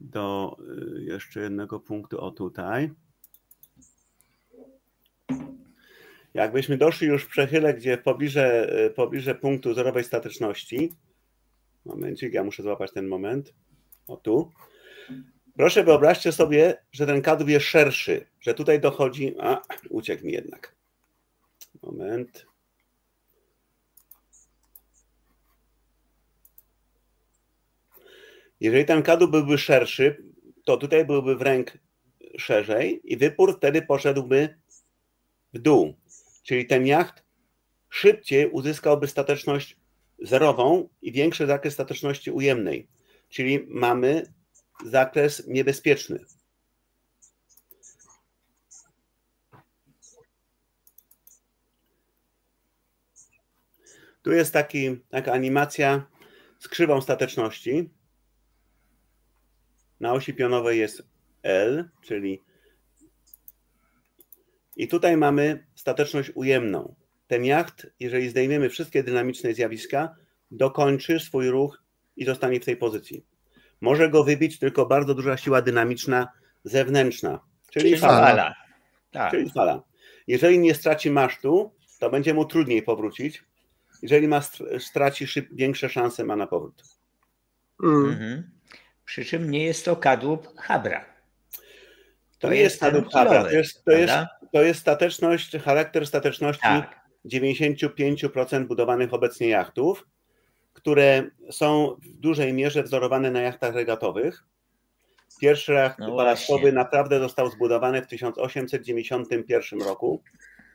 [SPEAKER 5] do y, jeszcze jednego punktu, o tutaj. Jakbyśmy doszli już w przechyle, gdzie pobliże, y, pobliże punktu zerowej statyczności, momencik, ja muszę złapać ten moment, o tu. Proszę wyobraźcie sobie, że ten kadłub jest szerszy, że tutaj dochodzi, a uciekł mi jednak. Moment. Jeżeli ten kadłub byłby szerszy, to tutaj byłby wręg szerzej i wypór wtedy poszedłby w dół. Czyli ten jacht szybciej uzyskałby stateczność zerową i większy zakres stateczności ujemnej. Czyli mamy zakres niebezpieczny. Tu jest taki, taka animacja z krzywą stateczności. Na osi pionowej jest L, czyli i tutaj mamy stateczność ujemną. Ten jacht, jeżeli zdejmiemy wszystkie dynamiczne zjawiska, dokończy swój ruch i zostanie w tej pozycji. Może go wybić tylko bardzo duża siła dynamiczna zewnętrzna, czyli,
[SPEAKER 3] Czyli
[SPEAKER 5] fala.
[SPEAKER 3] fala. Tak.
[SPEAKER 5] Czyli fala. Jeżeli nie straci masztu, to będzie mu trudniej powrócić. Jeżeli ma str- straci szyb, większe szanse ma na powrót.
[SPEAKER 1] Mm.
[SPEAKER 3] Mhm. Przy czym nie jest to kadłub Habra.
[SPEAKER 5] To, nie jest
[SPEAKER 3] ten
[SPEAKER 5] kadłub Habra, to jest, to, jest, to jest stateczność, charakter stateczności
[SPEAKER 3] Tak.
[SPEAKER 5] 95% budowanych obecnie jachtów, które są w dużej mierze wzorowane na jachtach regatowych. Pierwszy jacht
[SPEAKER 3] No
[SPEAKER 5] balastowy naprawdę został zbudowany w 1891 roku.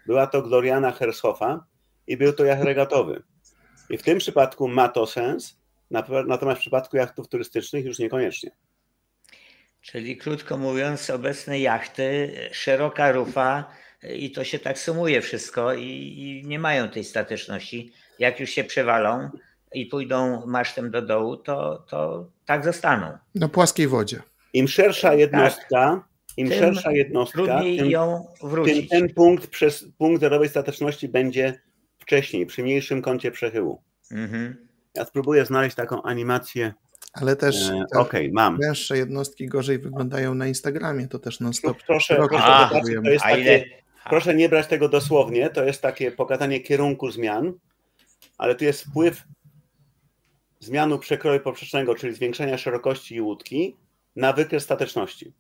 [SPEAKER 5] Była to Gloriana Hershoffa i był to jacht regatowy. I w tym przypadku ma to sens, natomiast w przypadku jachtów turystycznych już niekoniecznie.
[SPEAKER 3] Czyli krótko mówiąc, obecne jachty, szeroka rufa i to się tak sumuje wszystko i, i nie mają tej stateczności. Jak już się przewalą i pójdą masztem do dołu, to, to tak zostaną.
[SPEAKER 2] Na płaskiej wodzie.
[SPEAKER 5] Im szersza jednostka, im
[SPEAKER 3] Tym
[SPEAKER 5] szersza jednostka,
[SPEAKER 3] Trudniej
[SPEAKER 5] tym
[SPEAKER 3] ją
[SPEAKER 5] tym
[SPEAKER 3] wrócić.
[SPEAKER 5] ten punkt przez punkt zerowej stateczności będzie wcześniej, przy mniejszym kącie przechyłu.
[SPEAKER 3] Mhm.
[SPEAKER 5] Ja spróbuję znaleźć taką animację.
[SPEAKER 2] Ale też
[SPEAKER 5] E,
[SPEAKER 2] te
[SPEAKER 5] Okej, mam.
[SPEAKER 2] węższe jednostki gorzej wyglądają na Instagramie. To też non stop.
[SPEAKER 5] Proszę, proszę,
[SPEAKER 3] A,
[SPEAKER 5] zobaczyć, to jest takie, proszę nie brać tego dosłownie, to jest takie pokazanie kierunku zmian, ale tu jest wpływ zmianu przekroju poprzecznego, czyli zwiększenia szerokości łódki na wykres stateczności.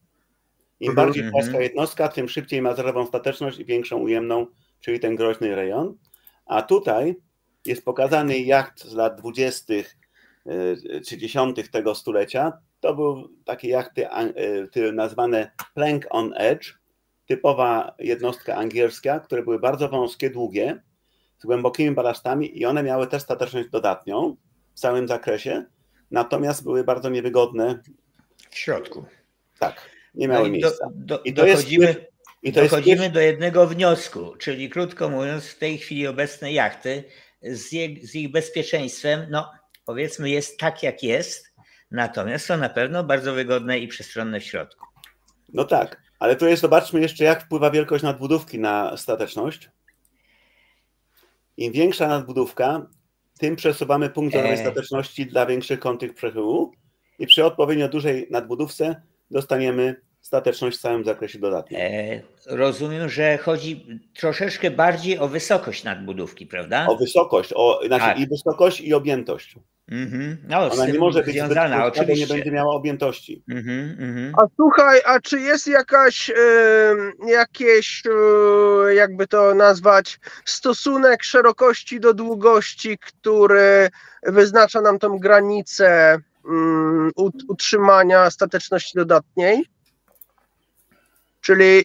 [SPEAKER 5] Im
[SPEAKER 1] Mhm.
[SPEAKER 5] bardziej
[SPEAKER 3] Mhm.
[SPEAKER 5] płaska jednostka, tym szybciej ma zerową stateczność i większą ujemną, czyli ten groźny rejon. A tutaj jest pokazany jacht z lat 20. y, czy 10. tego stulecia. To były takie jachty ty- nazwane plank on edge, typowa jednostka angielska, które były bardzo wąskie, długie, z głębokimi balastami i one miały też stateczność dodatnią w całym zakresie, natomiast były bardzo niewygodne.
[SPEAKER 3] W środku.
[SPEAKER 5] Tak, nie
[SPEAKER 3] No
[SPEAKER 5] miały
[SPEAKER 3] i do,
[SPEAKER 5] miejsca.
[SPEAKER 3] do,
[SPEAKER 5] I to jest
[SPEAKER 3] dochodzimy,
[SPEAKER 5] wpływ- I jest
[SPEAKER 3] dochodzimy
[SPEAKER 5] wpływ,
[SPEAKER 3] do jednego wniosku, czyli krótko mówiąc, w tej chwili obecne jachty z, je, z ich bezpieczeństwem, no powiedzmy, jest tak jak jest, natomiast są na pewno bardzo wygodne i przestronne w środku.
[SPEAKER 5] no tak, ale tu jest, zobaczmy jeszcze, jak wpływa wielkość nadbudówki na stateczność. Im większa nadbudówka, tym przesuwamy punkt zerowej
[SPEAKER 3] Eee.
[SPEAKER 5] stateczności dla większych kątów przechyłu i przy odpowiednio dużej nadbudówce dostaniemy stateczność w całym zakresie dodatnim.
[SPEAKER 3] E, rozumiem, że chodzi troszeczkę bardziej o wysokość nadbudówki, prawda?
[SPEAKER 5] O wysokość, o, znaczy
[SPEAKER 3] Tak.
[SPEAKER 5] i wysokość i objętość.
[SPEAKER 3] Mhm. No,
[SPEAKER 5] Ona nie może być
[SPEAKER 3] związana,
[SPEAKER 5] bo nie
[SPEAKER 3] oczywiście.
[SPEAKER 5] będzie miała objętości.
[SPEAKER 3] Mhm, mhm.
[SPEAKER 1] A słuchaj, a czy jest jakaś, em, jakieś, e, jakby to nazwać, stosunek szerokości do długości, który wyznacza nam tą granicę ut- utrzymania stateczności dodatniej? Czyli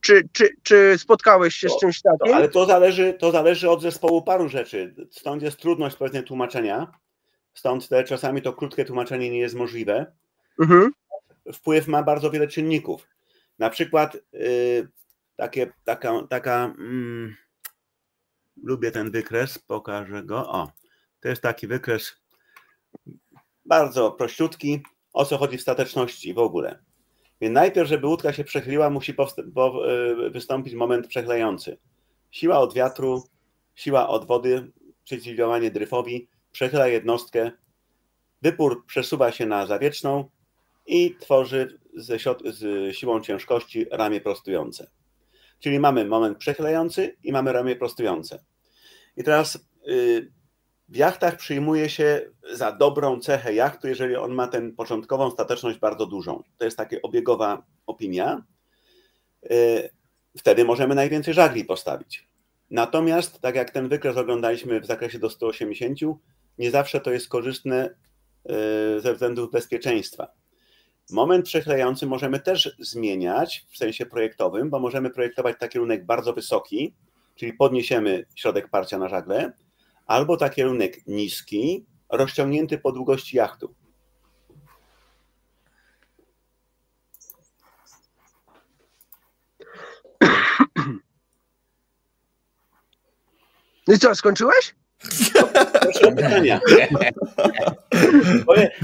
[SPEAKER 1] czy, czy, czy spotkałeś się z czymś
[SPEAKER 5] To,
[SPEAKER 1] takim?
[SPEAKER 5] ale to zależy, to zależy od zespołu paru rzeczy. Stąd jest trudność pewnie tłumaczenia. Stąd te czasami to krótkie tłumaczenie nie jest możliwe.
[SPEAKER 1] Mhm.
[SPEAKER 5] Wpływ ma bardzo wiele czynników. Na przykład y, takie, taka, taka mm, lubię ten wykres, pokażę go. O, to jest taki wykres bardzo prościutki. O co chodzi w stateczności w ogóle? Więc najpierw, żeby łódka się przechyliła, musi y, wystąpić moment przechylający. Siła od wiatru, siła od wody, przeciwdziałanie dryfowi, przechyla jednostkę, wypór przesuwa się na zawieczną i tworzy ze z siłą ciężkości ramię prostujące. Czyli mamy moment przechylający i mamy ramię prostujące. I teraz y, w jachtach przyjmuje się za dobrą cechę jachtu, jeżeli on ma tę początkową stateczność bardzo dużą. To jest taka obiegowa opinia. Y, Wtedy możemy najwięcej żagli postawić. Natomiast, tak jak ten wykres oglądaliśmy w zakresie do 180, nie zawsze to jest korzystne y, ze względów bezpieczeństwa. Moment przechylający możemy też zmieniać w sensie projektowym, bo możemy projektować taki kierunek bardzo wysoki, czyli podniesiemy środek parcia na żagle, albo taki kierunek niski, rozciągnięty po długości jachtu.
[SPEAKER 1] No I co, skończyłeś?
[SPEAKER 5] Proszę o pytania.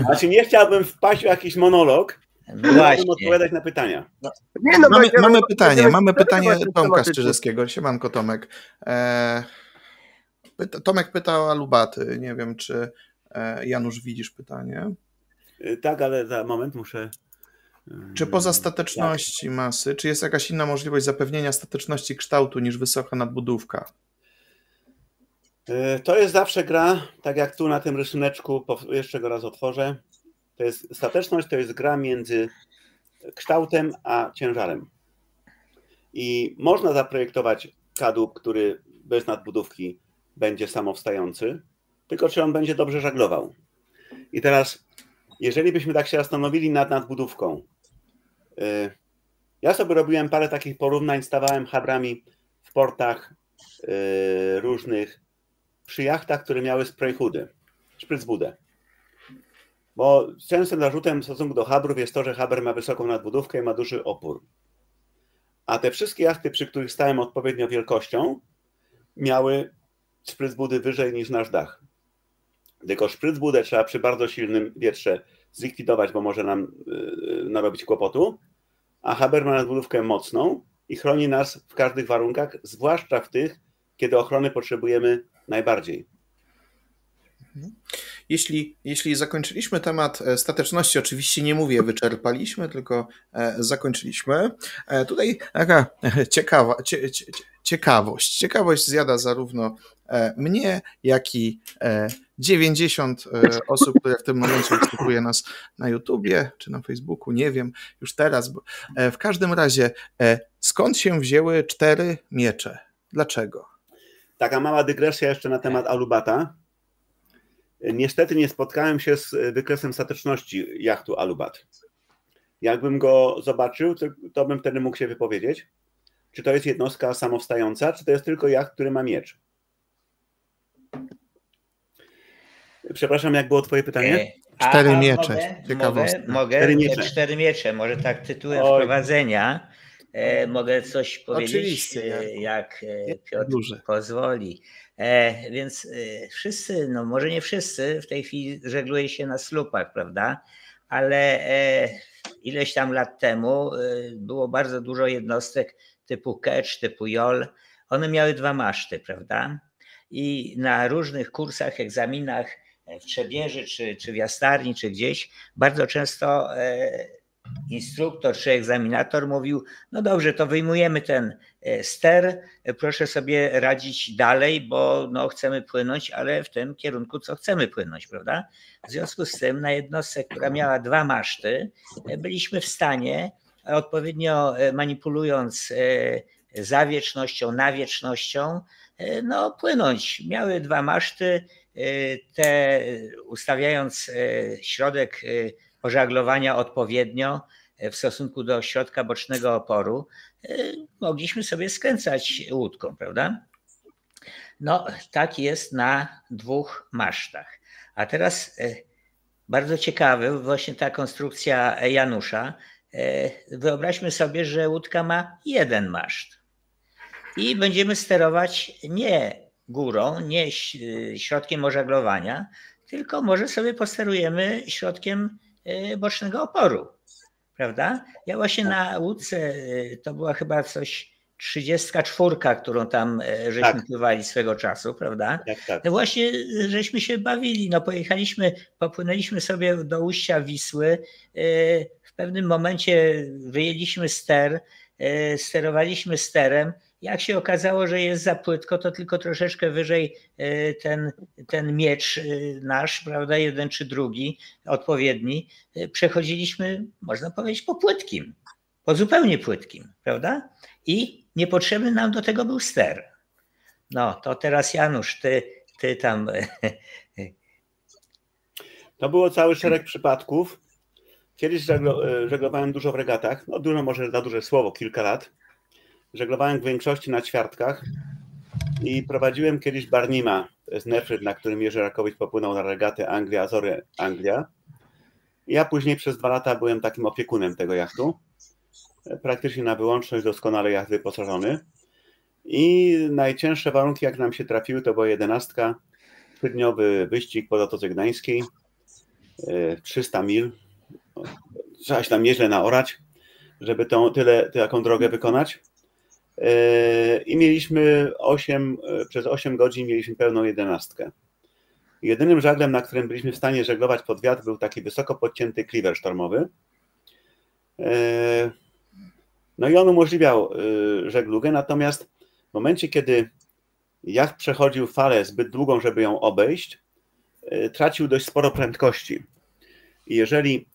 [SPEAKER 5] Znaczy nie chciałbym wpaść w jakiś monolog,
[SPEAKER 3] No właśnie.
[SPEAKER 5] odpowiadać na pytania.
[SPEAKER 1] Nie, no,
[SPEAKER 2] Mamy,
[SPEAKER 1] będziemy-
[SPEAKER 2] mamy pytanie, mamy pytanie. Tomka Strzyżewskiego. Siemanko Tomek. E, pyta, Tomek pytał o Lubaty. Nie wiem, czy e, Janusz widzisz pytanie.
[SPEAKER 5] Y, Tak, ale za moment muszę. y,
[SPEAKER 2] Czy poza stateczności masy, czy jest jakaś inna możliwość zapewnienia stateczności kształtu niż wysoka nadbudówka?
[SPEAKER 5] To jest zawsze gra, tak jak tu na tym rysuneczku, jeszcze go raz otworzę. To jest stateczność, to jest gra między kształtem a ciężarem. I można zaprojektować kadłub, który bez nadbudówki będzie samowstający, tylko czy on będzie dobrze żaglował. I teraz, jeżeli byśmy tak się zastanowili nad nadbudówką, y, ja sobie robiłem parę takich porównań, stawałem habrami w portach y, różnych przy jachtach, które miały spray hoody, szprycbudę. Bo częstym zarzutem w stosunku do habrów jest to, że haber ma wysoką nadbudówkę i ma duży opór. A te wszystkie jachty, przy których stałem odpowiednio wielkością, miały szprycbudy wyżej niż nasz dach. Tylko szprycbudę trzeba przy bardzo silnym wietrze zlikwidować, bo może nam yy, narobić kłopotu, a haber ma nadbudówkę mocną i chroni nas w każdych warunkach, zwłaszcza w tych, kiedy ochrony potrzebujemy najbardziej.
[SPEAKER 2] Jeśli, jeśli zakończyliśmy temat e, stateczności, oczywiście nie mówię wyczerpaliśmy, tylko e, zakończyliśmy. E, Tutaj taka ciekawa, cie, cie, cie- ciekawość. Ciekawość zjada zarówno mnie, jak i e, 90 e, osób, które w tym momencie wysłuchuje nas na YouTubie czy na Facebooku, nie wiem już teraz. W każdym razie, skąd się wzięły cztery miecze? Dlaczego?
[SPEAKER 5] Taka mała dygresja jeszcze na temat Alubata. Niestety nie spotkałem się z wykresem stateczności jachtu Alubat. Jakbym go zobaczył, to, to bym wtedy mógł się wypowiedzieć. Czy to jest jednostka samowstająca, czy to jest tylko jacht, który ma miecz? Przepraszam, jak było Twoje pytanie?
[SPEAKER 3] E,
[SPEAKER 2] Cztery miecze,
[SPEAKER 3] Mogę,
[SPEAKER 2] ciekawostka.
[SPEAKER 3] mogę, mogę
[SPEAKER 5] Cztery
[SPEAKER 3] te
[SPEAKER 5] miecze.
[SPEAKER 3] cztery miecze, może tak tytułem
[SPEAKER 5] Oj.
[SPEAKER 3] wprowadzenia. E, mogę coś powiedzieć,
[SPEAKER 2] Oczywiście,
[SPEAKER 3] e, jak e, Piotr
[SPEAKER 2] Duże.
[SPEAKER 3] pozwoli. Więc wszyscy, no może nie wszyscy, w tej chwili żegluje się na slupach, prawda? Ale ileś tam lat temu było bardzo dużo jednostek typu Ketch, typu Jol. One miały dwa maszty, prawda? I na różnych kursach, egzaminach w Trzebieży, czy, czy w Jastarni, czy gdzieś, bardzo często instruktor czy egzaminator mówił, no dobrze, to wyjmujemy ten e, ster, proszę sobie radzić dalej, bo no, chcemy płynąć, ale w tym kierunku, co chcemy płynąć, prawda? W związku z tym na jednostce, która miała dwa maszty, e, byliśmy w stanie odpowiednio e, manipulując zawiecznością, nawiecznością, no płynąć. Miały dwa maszty, te ustawiając środek pożaglowania odpowiednio e, w stosunku do środka bocznego oporu, e, mogliśmy sobie skręcać łódką, prawda? No, tak jest na dwóch masztach. A teraz e, bardzo ciekawe, właśnie ta konstrukcja Janusza. Wyobraźmy sobie, że łódka ma jeden maszt i będziemy sterować nie górą, nie środkiem ożaglowania, tylko może sobie posterujemy środkiem bocznego oporu. Prawda? Ja właśnie na łódce, e, to była chyba coś 34, którą tam e, żeśmy tak. pływali swego czasu, prawda? Tak, tak. No właśnie, żeśmy się bawili. No pojechaliśmy, popłynęliśmy sobie do ujścia Wisły. W pewnym momencie wyjęliśmy ster, sterowaliśmy sterem jak się okazało, że jest za płytko, to tylko troszeczkę wyżej e, ten, ten miecz e, nasz, prawda, jeden czy drugi, odpowiedni, e, przechodziliśmy, można powiedzieć, po płytkim, po zupełnie płytkim, prawda? I niepotrzebny nam do tego był ster. No, to teraz Janusz, ty, ty tam.
[SPEAKER 5] To było cały szereg przypadków. Kiedyś żeglowałem dużo w regatach, no dużo może za duże słowo, kilka lat Żeglowałem w większości na ćwiartkach i prowadziłem kiedyś Barnima, to jest Nefryd, na którym Jerzy Rakowicz popłynął na regatę Anglia, Azory, Anglia. Ja później przez dwa lata byłem takim opiekunem tego jachtu. Praktycznie na wyłączność, doskonale jacht wyposażony. I najcięższe warunki, jak nam się trafiły, to była jedenastka, trzydniowy wyścig po Zatoce Gdańskiej, 300 e, mil. Trzeba się tam nieźle naorać, żeby tą, tyle, taką drogę wykonać. E, i mieliśmy 8, e, przez 8 godzin mieliśmy pełną jedenastkę. Jedynym żaglem, na którym byliśmy w stanie żeglować pod wiatr, był taki wysoko podcięty kliwer sztormowy. E, no i on umożliwiał żeglugę, natomiast w momencie, kiedy jacht przechodził falę zbyt długą, żeby ją obejść, tracił dość sporo prędkości. I jeżeli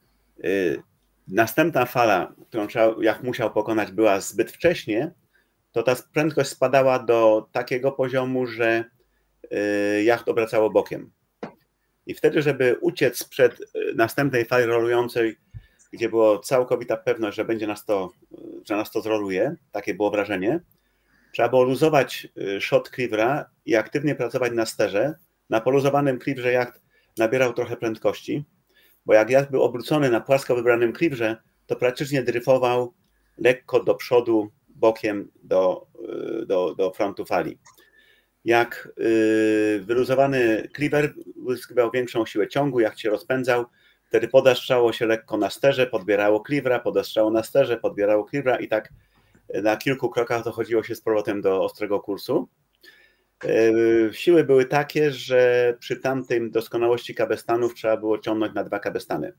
[SPEAKER 5] następna fala, którą jacht musiał pokonać, była zbyt wcześnie, to ta prędkość spadała do takiego poziomu, że y, jacht obracało bokiem. I wtedy, żeby uciec przed y, następnej fali rolującej, gdzie była całkowita pewność, że będzie nas to, że nas to zroluje, takie było wrażenie, trzeba było luzować y, shot cleavera i aktywnie pracować na sterze. Na poluzowanym cleaverze jacht nabierał trochę prędkości, bo jak jacht był obrócony na płasko wybranym cleaverze, to praktycznie dryfował lekko do przodu bokiem do, do, do frontu fali. Jak y, wyluzowany cleaver uzyskiwał większą siłę ciągu, jak się rozpędzał, wtedy podaszczało się lekko na sterze, podbierało cleavera, podaszczało na sterze, podbierało cleavera i tak na kilku krokach dochodziło się z powrotem do ostrego kursu. Y, siły były takie, że przy tamtej doskonałości kabestanów trzeba było ciągnąć na dwa kabestany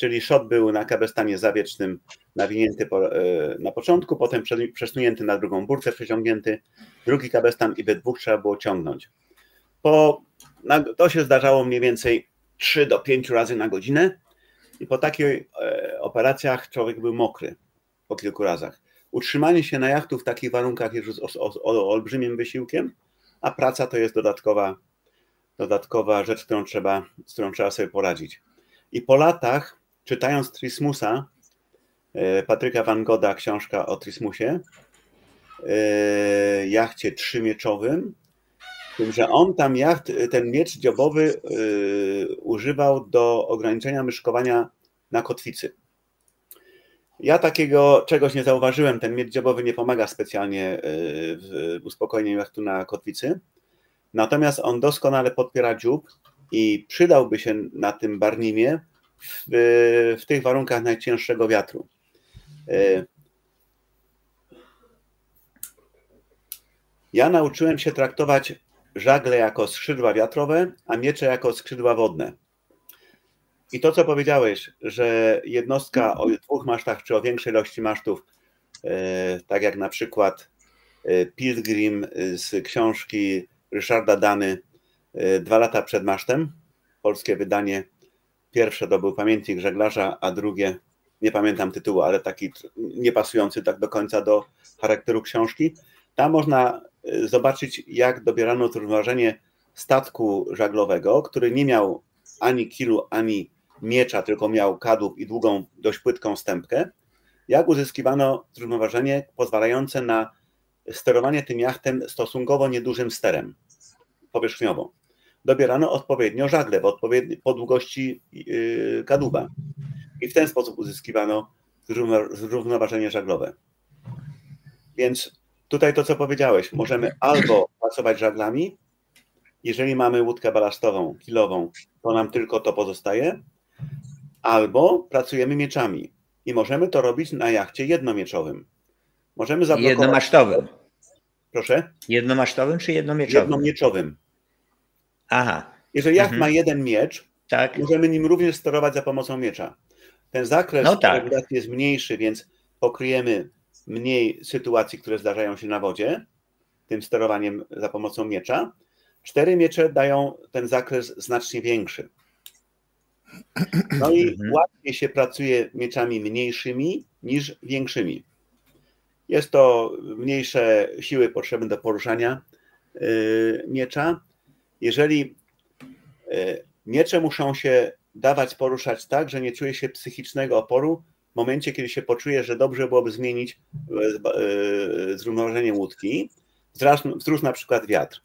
[SPEAKER 5] czyli shot był na kabestanie zawiecznym nawinięty po, e, na początku, potem przesunięty na drugą burtę, przeciągnięty, drugi kabestan i we dwóch trzeba było ciągnąć. Po, to się zdarzało mniej więcej 3 do 5 razy na godzinę i po takich e, operacjach człowiek był mokry po kilku razach. Utrzymanie się na jachtu w takich warunkach jest o, o, o, olbrzymim wysiłkiem, a praca to jest dodatkowa, dodatkowa rzecz, którą trzeba, z którą trzeba sobie poradzić. I po latach czytając Trismusa, e, Patryka Van Goda, książka o Trismusie, e, jachcie trzymieczowym, tym, że on tam jacht, ten miecz dziobowy e, używał do ograniczenia myszkowania na kotwicy. Ja takiego czegoś nie zauważyłem. Ten miecz dziobowy nie pomaga specjalnie w uspokojeniu jachtu na kotwicy. Natomiast on doskonale podpiera dziób i przydałby się na tym barnimie w, w tych warunkach najcięższego wiatru. E, ja nauczyłem się traktować żagle jako skrzydła wiatrowe, a miecze jako skrzydła wodne. I to, co powiedziałeś, że jednostka o dwóch masztach czy o większej ilości masztów, e, tak jak na przykład e, Pilgrim z książki Ryszarda Dany Dwa lata przed masztem, polskie wydanie, pierwsze to był Pamiętnik Żeglarza, a drugie, nie pamiętam tytułu, ale taki niepasujący tak do końca do charakteru książki. Tam można zobaczyć, jak dobierano zrównoważenie statku żaglowego, który nie miał ani kilu, ani miecza, tylko miał kadłub i długą, dość płytką stępkę, jak uzyskiwano zrównoważenie pozwalające na sterowanie tym jachtem stosunkowo niedużym sterem powierzchniową. Dobierano odpowiednio żagle po długości yy, kadłuba i w ten sposób uzyskiwano zrównoważenie żaglowe. Więc tutaj to, co powiedziałeś, możemy albo pracować żaglami, jeżeli mamy łódkę balastową, kilową, to nam tylko to pozostaje, albo pracujemy mieczami. I możemy to robić na jachcie jednomieczowym. Możemy zablokować...
[SPEAKER 3] Jednomasztowym.
[SPEAKER 5] Proszę?
[SPEAKER 3] Jednomasztowym czy jednomieczowym?
[SPEAKER 5] Jednomieczowym.
[SPEAKER 3] Aha.
[SPEAKER 5] Jeżeli jacht mhm. ma jeden miecz,
[SPEAKER 3] tak.
[SPEAKER 5] możemy nim również sterować za pomocą miecza. Ten zakres
[SPEAKER 3] no tak.
[SPEAKER 5] jest mniejszy, więc pokryjemy mniej sytuacji, które zdarzają się na wodzie, tym sterowaniem za pomocą miecza. Cztery miecze dają ten zakres znacznie większy. No i mhm. łatwiej się pracuje mieczami mniejszymi niż większymi. Jest to mniejsze siły potrzebne do poruszania yy, miecza. Jeżeli yy, miecze muszą się dawać poruszać tak, że nie czuje się psychicznego oporu w momencie, kiedy się poczuje, że dobrze byłoby zmienić yy, zrównoważenie łódki, wzrósł na przykład wiatr.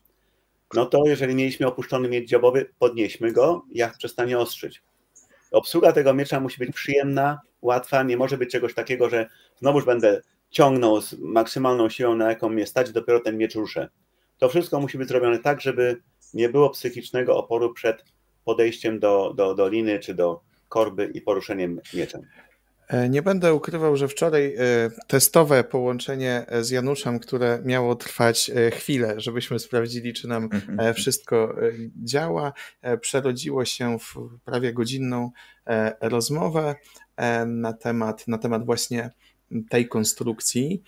[SPEAKER 5] No to jeżeli mieliśmy opuszczony miecz dziobowy, podnieśmy go, jacht przestanie ostrzyć. Obsługa tego miecza musi być przyjemna, łatwa, nie może być czegoś takiego, że znowuż będę ciągnął z maksymalną siłą, na jaką mnie stać, dopiero ten miecz ruszę. To wszystko musi być zrobione tak, żeby nie było psychicznego oporu przed podejściem do, do, do liny czy do korby i poruszeniem mieczem.
[SPEAKER 2] E, nie będę ukrywał, że wczoraj e, testowe połączenie z Januszem, które miało trwać e, chwilę, żebyśmy sprawdzili, czy nam mhm. wszystko działa, przerodziło się w prawie godzinną rozmowę na temat, na temat właśnie tej konstrukcji.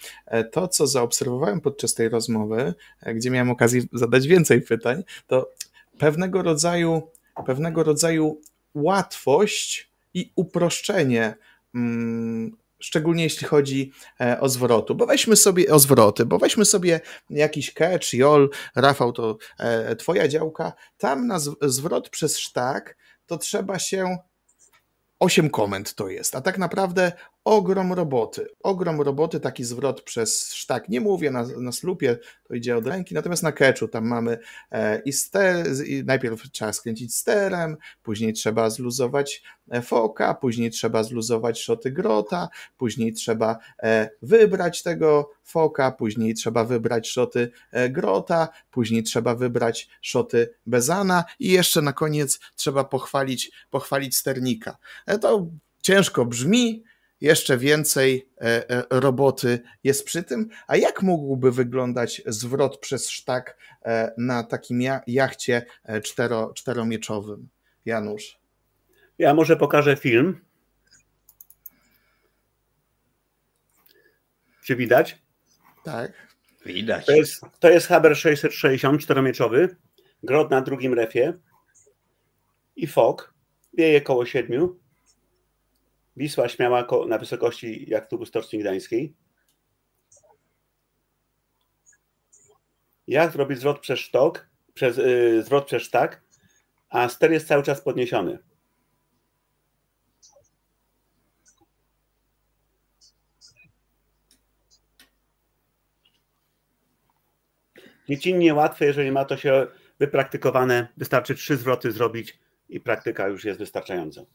[SPEAKER 2] To, co zaobserwowałem podczas tej rozmowy, gdzie miałem okazję zadać więcej pytań, to pewnego rodzaju, pewnego rodzaju łatwość i uproszczenie Mm, szczególnie jeśli chodzi e, o zwrotu, bo weźmy sobie o zwroty, bo weźmy sobie jakiś catch, jol, Rafał, to e, twoja działka, tam na zwrot przez sztak to trzeba się 8 komend to jest, a tak naprawdę ogrom roboty. Ogrom roboty, taki zwrot przez sztak. Nie mówię na, na slupie, to idzie od ręki, natomiast na catchu tam mamy e, i ster, i najpierw trzeba skręcić sterem, później trzeba zluzować e, foka, później trzeba zluzować szoty grota, później trzeba e, wybrać tego foka, później trzeba wybrać szoty grota, później trzeba wybrać szoty bezana i jeszcze na koniec trzeba pochwalić, pochwalić sternika. To ciężko brzmi, jeszcze więcej e, e, roboty jest przy tym. A jak mógłby wyglądać zwrot przez sztak e, na takim jachcie cztero, czteromieczowym? Janusz.
[SPEAKER 5] Ja może pokażę film. Czy widać?
[SPEAKER 3] Tak, widać.
[SPEAKER 5] To jest, to jest Haber 660 czteromieczowy, grot na drugim refie i fok. Wieje koło siedmiu. Wisła śmiała na wysokości jak tu Stoczni Gdańskiej. Jak zrobić zwrot przez sztok, przez, yy, zwrot przez sztak, a ster jest cały czas podniesiony. Dziecinnie łatwe, jeżeli ma to się wypraktykowane, wystarczy trzy zwroty zrobić i praktyka już jest wystarczająca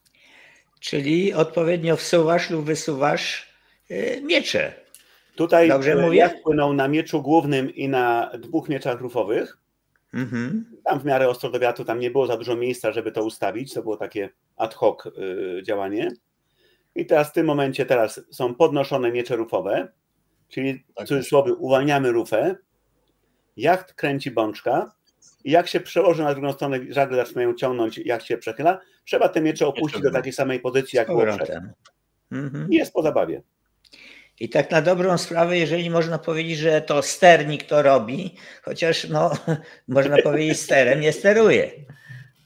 [SPEAKER 3] czyli odpowiednio wsuwasz lub wysuwasz y, miecze.
[SPEAKER 5] Tutaj Dobrze mówię? wpłynął na mieczu głównym i na dwóch mieczach rufowych. Mhm. Tam w miarę ostro do wiatru, tam nie było za dużo miejsca, żeby to ustawić. To było takie ad hoc y, działanie. I teraz w tym momencie teraz są podnoszone miecze rufowe, czyli tak. w cudzysłowie uwalniamy rufę. Jacht kręci bączka i jak się przełoży na drugą stronę, żagle zaczynają ciągnąć, jak się przechyla, trzeba te miecze opuścić do takiej samej pozycji, jak było przed.
[SPEAKER 3] powrotem. Mhm.
[SPEAKER 5] I jest po zabawie.
[SPEAKER 3] I tak na dobrą sprawę, jeżeli można powiedzieć, że to sternik to robi, chociaż no, można powiedzieć sterem nie steruje.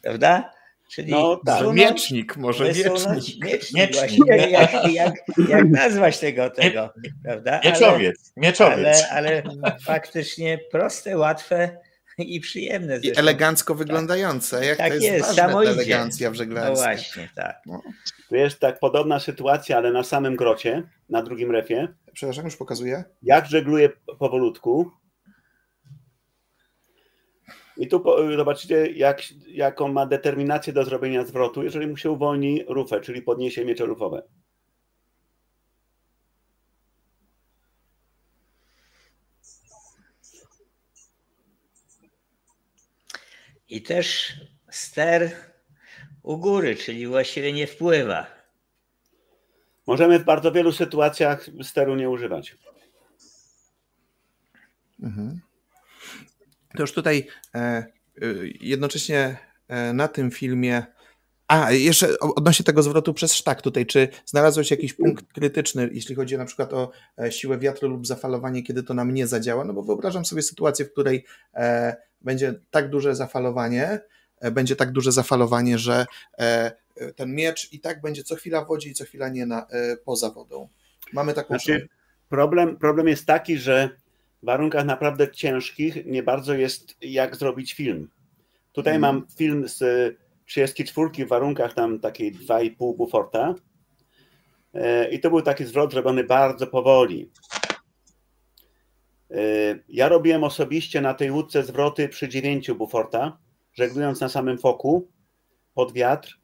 [SPEAKER 3] Prawda? Czyli
[SPEAKER 5] No tak.
[SPEAKER 2] Miecznik, może miecznik.
[SPEAKER 3] miecznik,
[SPEAKER 4] Miecznik.
[SPEAKER 3] właściwie, jak, jak, jak nazwać tego, tego prawda? Ale,
[SPEAKER 4] Mieczowiec, mieczowiec.
[SPEAKER 3] ale, ale faktycznie proste, łatwe i przyjemne.
[SPEAKER 2] I
[SPEAKER 3] zresztą.
[SPEAKER 2] elegancko wyglądające. Jak
[SPEAKER 3] Tak
[SPEAKER 2] to jest,
[SPEAKER 3] jest, idzie.
[SPEAKER 2] elegancja w
[SPEAKER 3] No
[SPEAKER 2] żeglarstwie.
[SPEAKER 3] właśnie, tak.
[SPEAKER 5] Tu jest tak podobna sytuacja, ale na samym grocie, na drugim refie.
[SPEAKER 2] Przepraszam, już pokazuję.
[SPEAKER 5] Jak żegluje powolutku. I tu po- zobaczycie, jak, jaką ma determinację do zrobienia zwrotu, jeżeli mu się uwolni rufę, czyli podniesie miecze rufowe.
[SPEAKER 3] I też ster u góry, czyli właściwie nie wpływa.
[SPEAKER 5] Możemy w bardzo wielu sytuacjach steru nie używać.
[SPEAKER 2] Mhm. To już tutaj e, y, jednocześnie e, na tym filmie. A, jeszcze odnośnie tego zwrotu przez sztak tutaj, czy znalazłeś jakiś punkt krytyczny, jeśli chodzi na przykład o e, siłę wiatru lub zafalowanie, kiedy to nam nie zadziała? No bo wyobrażam sobie sytuację, w której e, będzie tak duże zafalowanie, e, będzie tak duże zafalowanie, że e, e, ten miecz i tak będzie co chwila w wodzie i co chwila nie na, e, poza wodą. Mamy taką
[SPEAKER 5] Znaczy, problem, problem jest taki, że w warunkach naprawdę ciężkich nie bardzo jest jak zrobić film. Tutaj
[SPEAKER 2] Mhm.
[SPEAKER 5] mam film z 34 w warunkach tam takiej 2,5 buforta. E, I to był taki zwrot zrobiony bardzo powoli. E, Ja robiłem osobiście na tej łódce zwroty przy 9 buforta, żeglując na samym foku pod wiatr.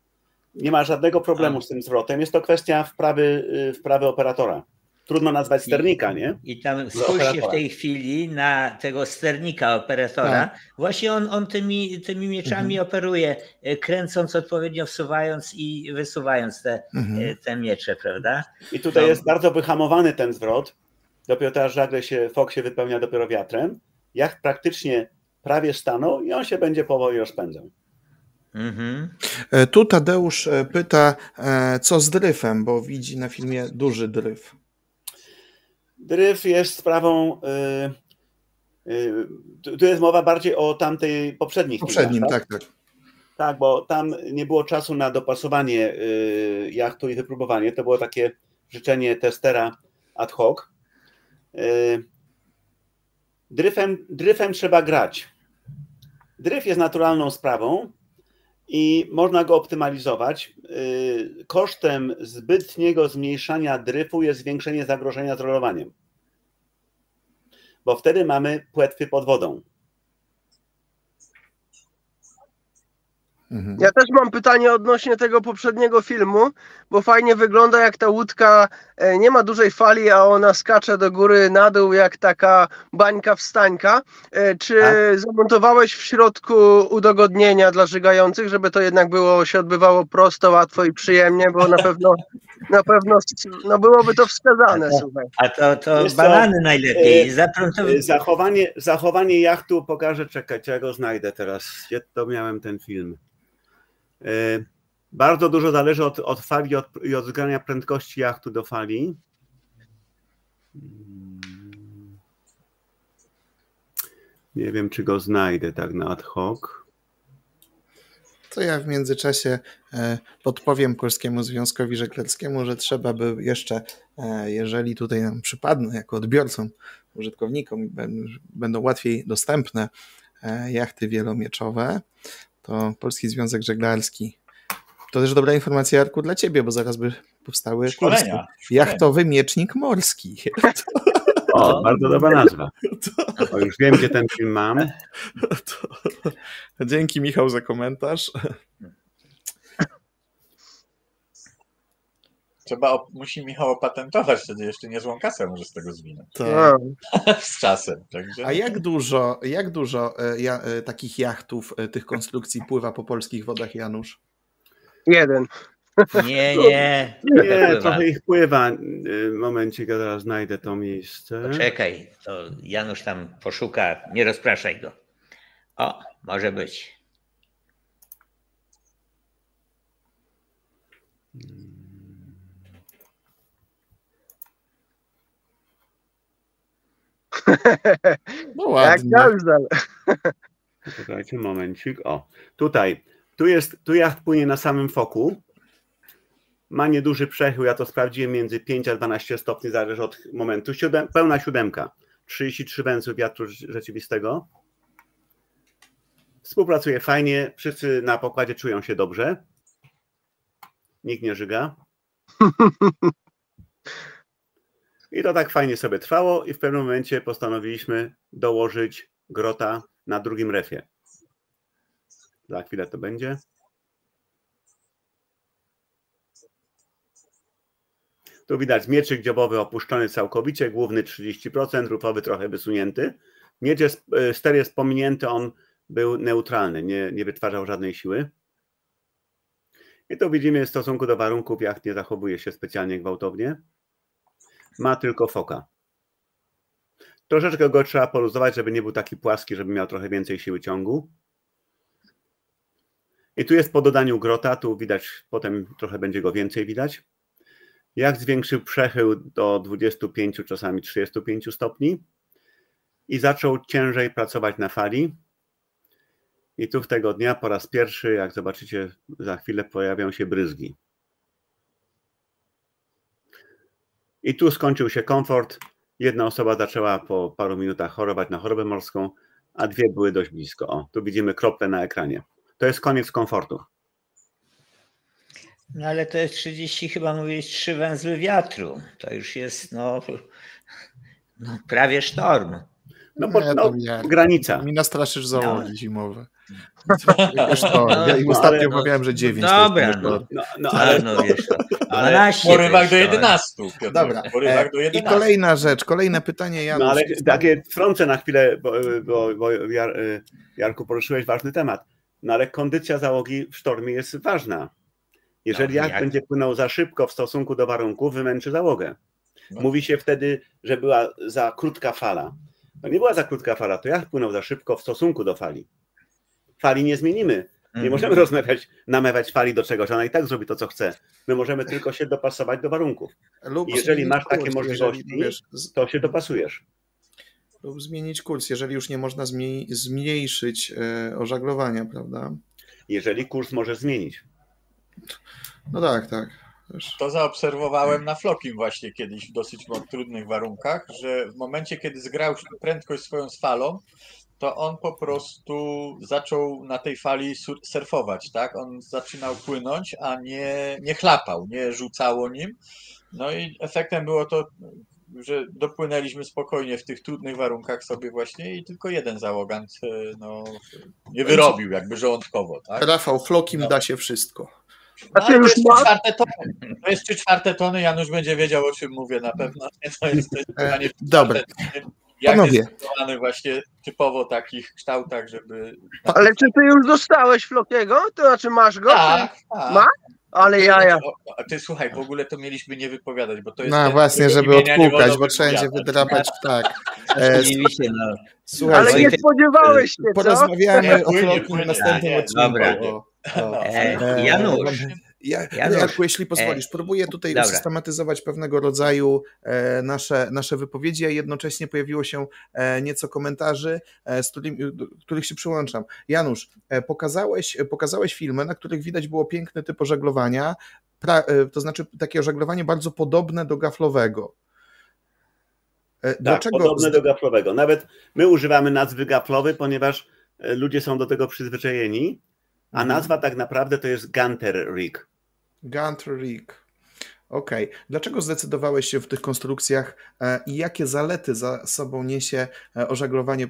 [SPEAKER 5] Nie ma żadnego problemu z tym zwrotem. Jest to kwestia wprawy, y, wprawy operatora. Trudno nazwać sternika, nie?
[SPEAKER 3] I tam
[SPEAKER 5] Do
[SPEAKER 3] spójrzcie w tej chwili na tego sternika operatora. Właśnie on, on tymi, tymi mieczami operuje, e, kręcąc odpowiednio, wsuwając i wysuwając te,
[SPEAKER 2] Mhm.
[SPEAKER 3] e, te miecze, prawda?
[SPEAKER 5] I tutaj
[SPEAKER 3] No.
[SPEAKER 5] jest bardzo wyhamowany ten zwrot. Dopiero teraz żagle się, fok się wypełnia dopiero wiatrem. Jak praktycznie prawie stanął i on się będzie powoli rozpędzał.
[SPEAKER 3] Mhm.
[SPEAKER 2] E, Tu Tadeusz pyta, co z dryfem, bo widzi na filmie duży dryf.
[SPEAKER 5] Dryf jest sprawą. y, y, tu- tu jest mowa bardziej o tamtej poprzednich
[SPEAKER 2] Poprzednim,
[SPEAKER 5] filmach,
[SPEAKER 2] tak, tak.
[SPEAKER 5] Tak, bo tam nie było czasu na dopasowanie y, jachtu i wypróbowanie. To było takie życzenie testera ad hoc. Y, Dryfem, dryfem trzeba grać. Dryf jest naturalną sprawą i można go optymalizować. Y, Kosztem zbytniego zmniejszania dryfu jest zwiększenie zagrożenia z rolowaniem. Bo wtedy mamy płetwy pod wodą.
[SPEAKER 2] Mhm.
[SPEAKER 1] Ja też mam pytanie odnośnie tego poprzedniego filmu, bo fajnie wygląda jak ta łódka e, nie ma dużej fali, a ona skacze do góry, na dół jak taka bańka wstańka. E, Czy
[SPEAKER 5] Tak.
[SPEAKER 1] zamontowałeś w środku udogodnienia dla żygających, żeby to jednak było się odbywało prosto, łatwo i przyjemnie, bo na pewno na pewno no byłoby to wskazane, słuchaj.
[SPEAKER 3] A to, to
[SPEAKER 5] Wiesz co,
[SPEAKER 3] banany najlepiej.
[SPEAKER 5] e, Zachowanie, zachowanie jachtu pokażę, czekajcie, ja go znajdę teraz. Gdzie to miałem ten film? Y, Bardzo dużo zależy od, od fali od, i od zgrania prędkości jachtu do fali. Mm. Nie wiem, czy go znajdę tak na ad hoc.
[SPEAKER 2] To ja w międzyczasie e, podpowiem Polskiemu Związkowi Żeglarskiemu, że trzeba by jeszcze, e, jeżeli tutaj nam przypadną jako odbiorcom, użytkownikom będą łatwiej dostępne e, jachty wielomieczowe, to Polski Związek Żeglarski. To też dobra informacja, Jarku, dla ciebie, bo zaraz by powstały kursy.
[SPEAKER 4] Szkolenia.
[SPEAKER 2] Jachtowy miecznik morski.
[SPEAKER 5] O, bardzo dobra nazwa. O, już wiem, gdzie ten film mam.
[SPEAKER 2] To, dzięki Michał za komentarz.
[SPEAKER 4] Trzeba, op- musi Michał opatentować, wtedy jeszcze niezłą kasę może z tego zwinąć.
[SPEAKER 2] To...
[SPEAKER 1] No.
[SPEAKER 4] z czasem. Także...
[SPEAKER 2] A jak dużo, jak dużo e, ja, e, takich jachtów, e, tych konstrukcji pływa po polskich wodach, Janusz?
[SPEAKER 1] Jeden.
[SPEAKER 3] Nie, nie.
[SPEAKER 5] Nie,
[SPEAKER 3] Pływa.
[SPEAKER 5] trochę ich pływa. Momencik, ja zaraz znajdę to miejsce.
[SPEAKER 3] Czekaj, to Janusz tam poszuka, nie rozpraszaj go. O, może być.
[SPEAKER 2] No
[SPEAKER 1] Jak
[SPEAKER 2] ładnie.
[SPEAKER 1] Galzel.
[SPEAKER 5] Czekajcie, momencik. O, tutaj. Tu jest, tu jacht płynie na samym foku. Ma nieduży przechył, ja to sprawdziłem między 5 a 12 stopni, zależy od momentu. Siódem, pełna siódemka. 33 węzły wiatru rzeczywistego. Współpracuje fajnie, wszyscy na pokładzie czują się dobrze. Nikt nie żyga. I to tak fajnie sobie trwało i w pewnym momencie postanowiliśmy dołożyć grota na drugim refie. Za chwilę to będzie. Tu widać mieczyk dziobowy opuszczony całkowicie, główny 30%, rufowy trochę wysunięty. Miecz jest, e, ster jest pominięty, on był neutralny, nie, nie wytwarzał żadnej siły. I tu widzimy w stosunku do warunków jacht nie zachowuje się specjalnie gwałtownie. Ma tylko foka. Troszeczkę go trzeba poluzować, żeby nie był taki płaski, żeby miał trochę więcej siły ciągu. I tu jest po dodaniu grota, tu widać, potem trochę będzie go więcej widać. Jak zwiększył przechył do 25, czasami 35 stopni i zaczął ciężej pracować na fali. I tu w tego dnia po raz pierwszy, jak zobaczycie, za chwilę pojawią się bryzgi. I tu skończył się komfort. Jedna osoba zaczęła po paru minutach chorować na chorobę morską, a dwie były dość blisko. O, tu widzimy krople na ekranie. To jest koniec komfortu.
[SPEAKER 3] No ale to jest 30, chyba mówiłeś, trzy węzły wiatru. To już jest no, no prawie sztorm.
[SPEAKER 5] No, bo, no, granica.
[SPEAKER 2] Mi nastraszysz załogi
[SPEAKER 3] No.
[SPEAKER 2] zimowe. Już to. Ja im
[SPEAKER 3] No,
[SPEAKER 2] ostatnio
[SPEAKER 5] ale no-
[SPEAKER 2] omawiałem, że 9
[SPEAKER 3] Dobra,
[SPEAKER 2] to jest
[SPEAKER 3] no.
[SPEAKER 5] No, no,
[SPEAKER 3] Ale
[SPEAKER 5] ale,
[SPEAKER 3] no wiesz,
[SPEAKER 5] ale,
[SPEAKER 3] 12
[SPEAKER 4] Porywach
[SPEAKER 3] to
[SPEAKER 4] do
[SPEAKER 3] jest sztorm.
[SPEAKER 4] 11. Piotr.
[SPEAKER 2] Dobra.
[SPEAKER 4] Porywach
[SPEAKER 2] E,
[SPEAKER 4] do
[SPEAKER 2] I
[SPEAKER 4] 11.
[SPEAKER 2] kolejna rzecz, kolejne pytanie, Janusz.
[SPEAKER 5] no, ale takie wtrącę na chwilę, bo, bo, bo Jar, Jarku poruszyłeś ważny temat. No ale kondycja załogi w sztormie jest ważna. Jeżeli
[SPEAKER 3] No,
[SPEAKER 5] jacht
[SPEAKER 3] jak-
[SPEAKER 5] będzie płynął za szybko w stosunku do warunków, wymęczy załogę.
[SPEAKER 4] No.
[SPEAKER 5] Mówi się wtedy, że była za krótka fala. No nie była za krótka fala, to jacht płynął za szybko w stosunku do fali. Fali nie zmienimy. Nie
[SPEAKER 3] Mhm.
[SPEAKER 5] możemy rozmawiać, namawiać fali do czegoś, ona i tak zrobi to, co chce. My możemy tylko się dopasować do warunków.
[SPEAKER 2] Lub
[SPEAKER 5] jeżeli masz takie
[SPEAKER 2] kurs,
[SPEAKER 5] możliwości,
[SPEAKER 2] jeżeli, wiesz,
[SPEAKER 5] To się dopasujesz.
[SPEAKER 2] lub zmienić kurs, jeżeli już nie można zmniejszyć e, ożaglowania, prawda?
[SPEAKER 5] Jeżeli kurs możesz zmienić.
[SPEAKER 2] No tak, tak. Wiesz.
[SPEAKER 4] To zaobserwowałem na Flokim właśnie kiedyś w dosyć trudnych warunkach, że w momencie, kiedy zgrał prędkość swoją z falą, to on po prostu zaczął na tej fali sur- surfować, tak? On zaczynał płynąć, a nie, nie chlapał, nie rzucało nim. No i efektem było to, że dopłynęliśmy spokojnie w tych trudnych warunkach sobie właśnie i tylko jeden załogant e, no, nie wyrobił jakby żołądkowo, tak?
[SPEAKER 2] Rafał, Flokim
[SPEAKER 4] No.
[SPEAKER 2] da się wszystko.
[SPEAKER 1] A
[SPEAKER 4] No, to
[SPEAKER 1] już
[SPEAKER 4] jest czwarte tony. To jest trzy czwarte tony, Janusz będzie wiedział o czym mówię na pewno. To jest, to jest
[SPEAKER 2] E, dobra.
[SPEAKER 4] Jak
[SPEAKER 2] Panowie.
[SPEAKER 4] jest właśnie typowo w takich kształtach, żeby...
[SPEAKER 1] Ale czy ty już dostałeś Flokiego? To znaczy masz go?
[SPEAKER 4] Tak, tak.
[SPEAKER 1] Ma? Ale jaja.
[SPEAKER 4] O, A ty słuchaj, w ogóle to mieliśmy nie wypowiadać, bo to jest...
[SPEAKER 2] No
[SPEAKER 4] ten,
[SPEAKER 2] właśnie, żeby odpukać, bo wszędzie
[SPEAKER 4] wypowiadać.
[SPEAKER 2] wydrapać tak. E,
[SPEAKER 3] no.
[SPEAKER 2] słuchaj,
[SPEAKER 1] Ale nie spodziewałeś się, co?
[SPEAKER 2] porozmawiamy o
[SPEAKER 4] Płynie,
[SPEAKER 2] Flokim w następnym odcinku.
[SPEAKER 3] dobra.
[SPEAKER 2] O,
[SPEAKER 4] No.
[SPEAKER 2] o.
[SPEAKER 3] E,
[SPEAKER 2] E,
[SPEAKER 3] Janusz,
[SPEAKER 2] Ja,
[SPEAKER 3] Janusz,
[SPEAKER 2] Jarku, jeśli pozwolisz, próbuję tutaj
[SPEAKER 3] dobra.
[SPEAKER 2] usystematyzować pewnego rodzaju e, nasze, nasze wypowiedzi, a jednocześnie pojawiło się e, nieco komentarzy, e, z którymi, do których się przyłączam. Janusz, e, pokazałeś, pokazałeś filmy, na których widać było piękny typ ożaglowania, pra, e, to znaczy takie ożaglowanie bardzo podobne do gaflowego. E,
[SPEAKER 5] Tak,
[SPEAKER 2] Dlaczego?
[SPEAKER 5] podobne do gaflowego. Nawet my używamy nazwy gaflowy, ponieważ e, ludzie są do tego przyzwyczajeni, a
[SPEAKER 2] Mhm.
[SPEAKER 5] nazwa tak naprawdę to jest Gunter Rig.
[SPEAKER 2] Gunter Rig. Okej. Dlaczego zdecydowałeś się w tych konstrukcjach e, i jakie zalety za sobą niesie e, ożaglowanie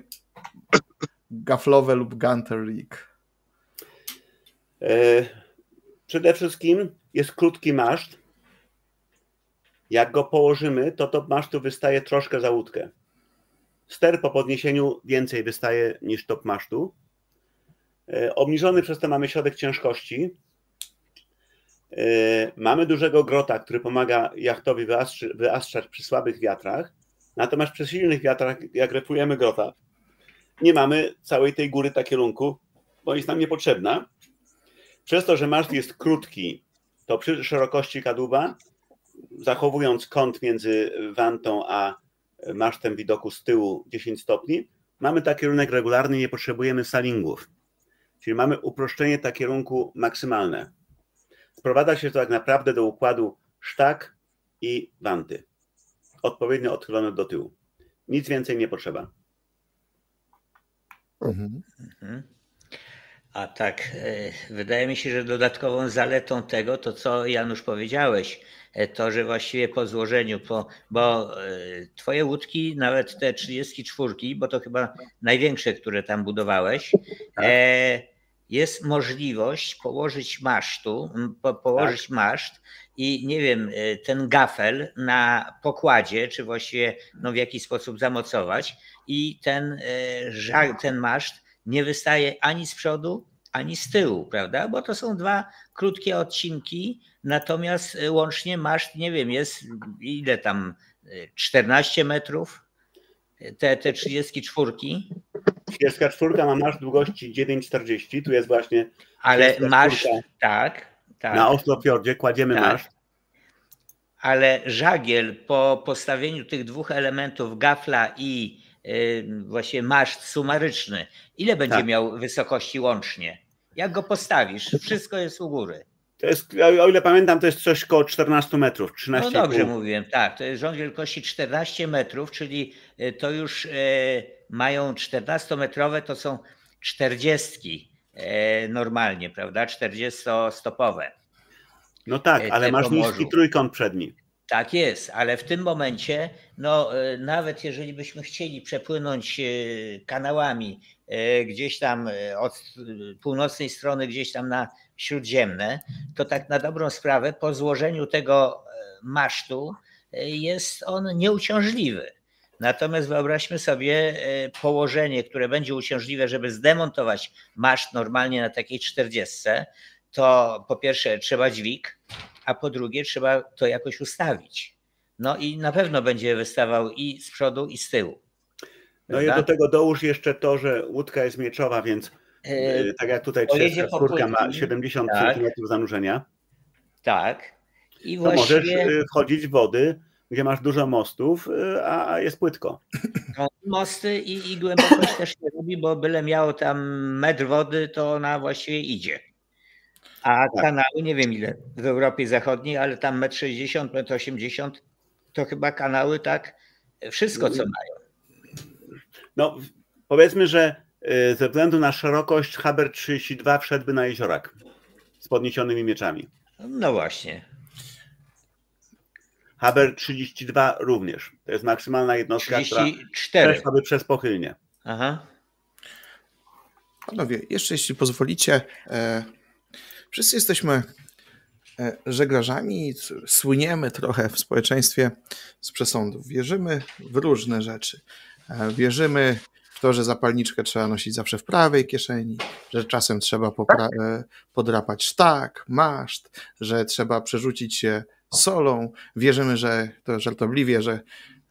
[SPEAKER 2] gaflowe lub Gunter Rig?
[SPEAKER 5] E, Przede wszystkim jest krótki maszt. Jak go położymy, to top masztu wystaje troszkę za łódkę. Ster po podniesieniu więcej wystaje niż top masztu. Obniżony przez to mamy środek ciężkości. E, Mamy dużego grota, który pomaga jachtowi wyastrzać przy słabych wiatrach. Natomiast przy silnych wiatrach, jak refujemy grota, nie mamy całej tej góry na kierunku, bo jest nam niepotrzebna. Przez to, że maszt jest krótki, to przy szerokości kadłuba, zachowując kąt między wantą a masztem widoku z tyłu 10 stopni, mamy taki kierunek regularny, nie potrzebujemy salingów. Czyli mamy uproszczenie tak kierunku maksymalne. Sprowadza się to tak naprawdę do układu sztak i wanty. Odpowiednio odchylone do tyłu. Nic więcej nie potrzeba.
[SPEAKER 2] Mhm.
[SPEAKER 3] Mhm. A tak, e, wydaje mi się, że dodatkową zaletą tego, to co Janusz powiedziałeś, e, to, że właściwie po złożeniu, po, bo e, twoje łódki, nawet te 34, bo to chyba największe, które tam budowałeś, e, jest możliwość położyć masztu, po, położyć maszt i nie wiem, e, ten gafel na pokładzie, czy właściwie no, w jakiś sposób zamocować i ten, e, ten maszt nie wystaje ani z przodu, ani z tyłu, prawda? Bo to są dwa krótkie odcinki, natomiast e, łącznie maszt, nie wiem, jest ile tam, e, 14 metrów, te, te 34,
[SPEAKER 5] 34 ma maszt długości 9,40. Tu jest właśnie
[SPEAKER 3] ale
[SPEAKER 5] 34.
[SPEAKER 3] maszt, tak, tak.
[SPEAKER 5] na Oslofjordzie, kładziemy
[SPEAKER 3] Tak.
[SPEAKER 5] maszt.
[SPEAKER 3] ale żagiel po postawieniu tych dwóch elementów gafla i y, właśnie maszt sumaryczny, ile będzie
[SPEAKER 5] Tak.
[SPEAKER 3] miał wysokości łącznie? Jak go postawisz? Wszystko jest u góry.
[SPEAKER 5] To jest, o ile pamiętam, to jest coś koło 14 metrów, 13
[SPEAKER 3] No dobrze mówiłem, tak. To jest rząd wielkości 14 metrów, czyli to już y, mają 14-metrowe, to są 40 y, normalnie, prawda? 40-stopowe.
[SPEAKER 5] No tak,
[SPEAKER 3] e,
[SPEAKER 5] ale masz niski trójkąt przedni.
[SPEAKER 3] Tak jest, ale w tym momencie, no nawet jeżeli byśmy chcieli przepłynąć kanałami gdzieś tam od północnej strony, gdzieś tam na śródziemne, to tak na dobrą sprawę po złożeniu tego masztu jest on nieuciążliwy. Natomiast wyobraźmy sobie y, położenie, które będzie uciążliwe, żeby zdemontować maszt normalnie na takiej 40, to po pierwsze trzeba dźwig, a po drugie trzeba to jakoś ustawić. No i na pewno będzie wystawał i z przodu, i z tyłu.
[SPEAKER 5] No i
[SPEAKER 3] Prawda?
[SPEAKER 5] do tego dołóż jeszcze to, że łódka jest mieczowa, więc
[SPEAKER 3] E,
[SPEAKER 5] e, tak jak tutaj 34 ma
[SPEAKER 3] płytki,
[SPEAKER 5] 70
[SPEAKER 3] tak.
[SPEAKER 5] cm zanurzenia,
[SPEAKER 3] tak. I
[SPEAKER 5] to możesz
[SPEAKER 3] właściwie
[SPEAKER 5] e, wchodzić w wody, gdzie masz dużo mostów, e, a jest płytko.
[SPEAKER 3] no, mosty i, i głębokość też nie robi, bo byle miało tam metr wody, to ona właściwie idzie. A
[SPEAKER 5] Tak.
[SPEAKER 3] kanały, nie wiem ile w Europie Zachodniej, ale tam metr 60, metr 80, to chyba kanały tak, wszystko co mają.
[SPEAKER 5] No powiedzmy, że e, ze względu na szerokość Haber 32 wszedłby na jeziorak z podniesionymi mieczami.
[SPEAKER 3] No właśnie.
[SPEAKER 5] Haber 32 również. To jest maksymalna jednostka, która
[SPEAKER 3] 34.
[SPEAKER 5] przeszłaby przez pochylnie.
[SPEAKER 3] Aha.
[SPEAKER 2] Panowie, jeszcze jeśli pozwolicie, e, wszyscy jesteśmy e, żeglarzami, słyniemy trochę w społeczeństwie z przesądów. Wierzymy w różne rzeczy. E, wierzymy w to, że zapalniczkę trzeba nosić zawsze w prawej kieszeni, że czasem trzeba popra- e, podrapać sztak, maszt, że trzeba przerzucić się solą. Wierzymy, że to żartobliwie, że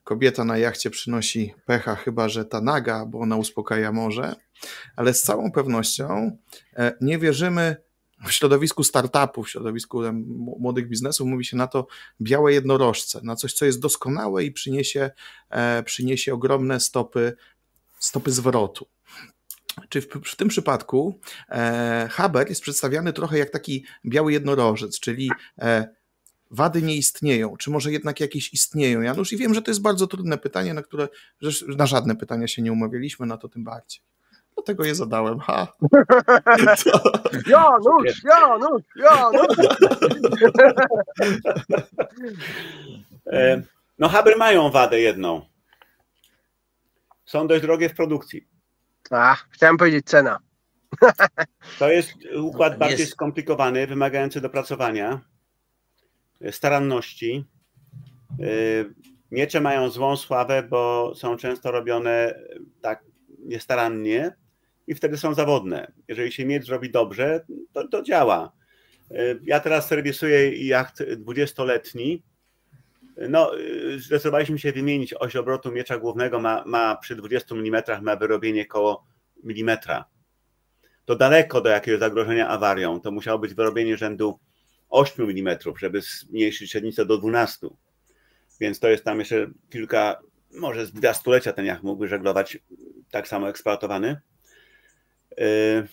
[SPEAKER 2] kobieta na jachcie przynosi pecha, chyba że ta naga, bo ona uspokaja morze ale z całą pewnością e, nie wierzymy w środowisku startupów, w środowisku młodych biznesów, mówi się na to białe jednorożce, na coś, co jest doskonałe i przyniesie, e, przyniesie ogromne stopy, stopy zwrotu. Czy w, w tym przypadku e, Haber jest przedstawiany trochę jak taki biały jednorożec, czyli e, wady nie istnieją, czy może jednak jakieś istnieją, Janusz? I wiem, że to jest bardzo trudne pytanie, na które na żadne pytania się nie umawialiśmy, na to tym bardziej. Dlatego je zadałem. Ha.
[SPEAKER 1] Janusz, Janusz, Janusz.
[SPEAKER 5] E, No Haber mają wadę jedną. Są dość drogie w produkcji.
[SPEAKER 1] A, chciałem powiedzieć cena.
[SPEAKER 5] To jest układ bardziej
[SPEAKER 3] Jest-
[SPEAKER 5] skomplikowany, wymagający dopracowania, staranności. E, Miecze mają złą sławę, bo są często robione e, tak niestarannie i wtedy są zawodne. Jeżeli się miecz zrobi dobrze, to, to działa. E, Ja teraz serwisuję jacht 20-letni No, y, zdecydowaliśmy się wymienić oś obrotu miecza głównego, ma, ma przy 20 mm ma wyrobienie koło milimetra. To daleko do jakiegoś zagrożenia awarią. To musiało być wyrobienie rzędu 8 mm, żeby zmniejszyć średnicę do 12. Więc to jest tam jeszcze kilka, może z dwa stulecia ten jacht mógłby żeglować tak samo eksploatowany. Y,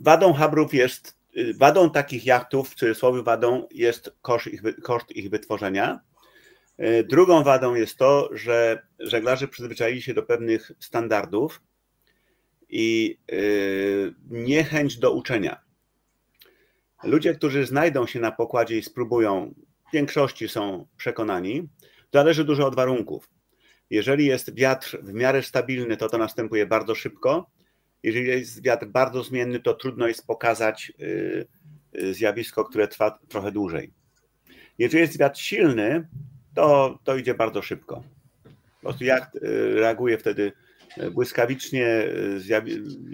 [SPEAKER 5] wadą habrów jest, y, wadą takich jachtów, w cudzysłowie wadą jest koszt ich, koszt ich wytworzenia. Y, drugą wadą jest to, że żeglarze przyzwyczaili się do pewnych standardów i niechęć do uczenia. Ludzie, którzy znajdą się na pokładzie i spróbują, w większości są przekonani, zależy dużo od warunków. Jeżeli jest wiatr w miarę stabilny, to to następuje bardzo szybko. Jeżeli jest wiatr bardzo zmienny, to trudno jest pokazać y, y, zjawisko, które trwa trochę dłużej. Jeżeli jest wiatr silny, to, to idzie bardzo szybko. Po prostu jacht y, reaguje wtedy błyskawicznie,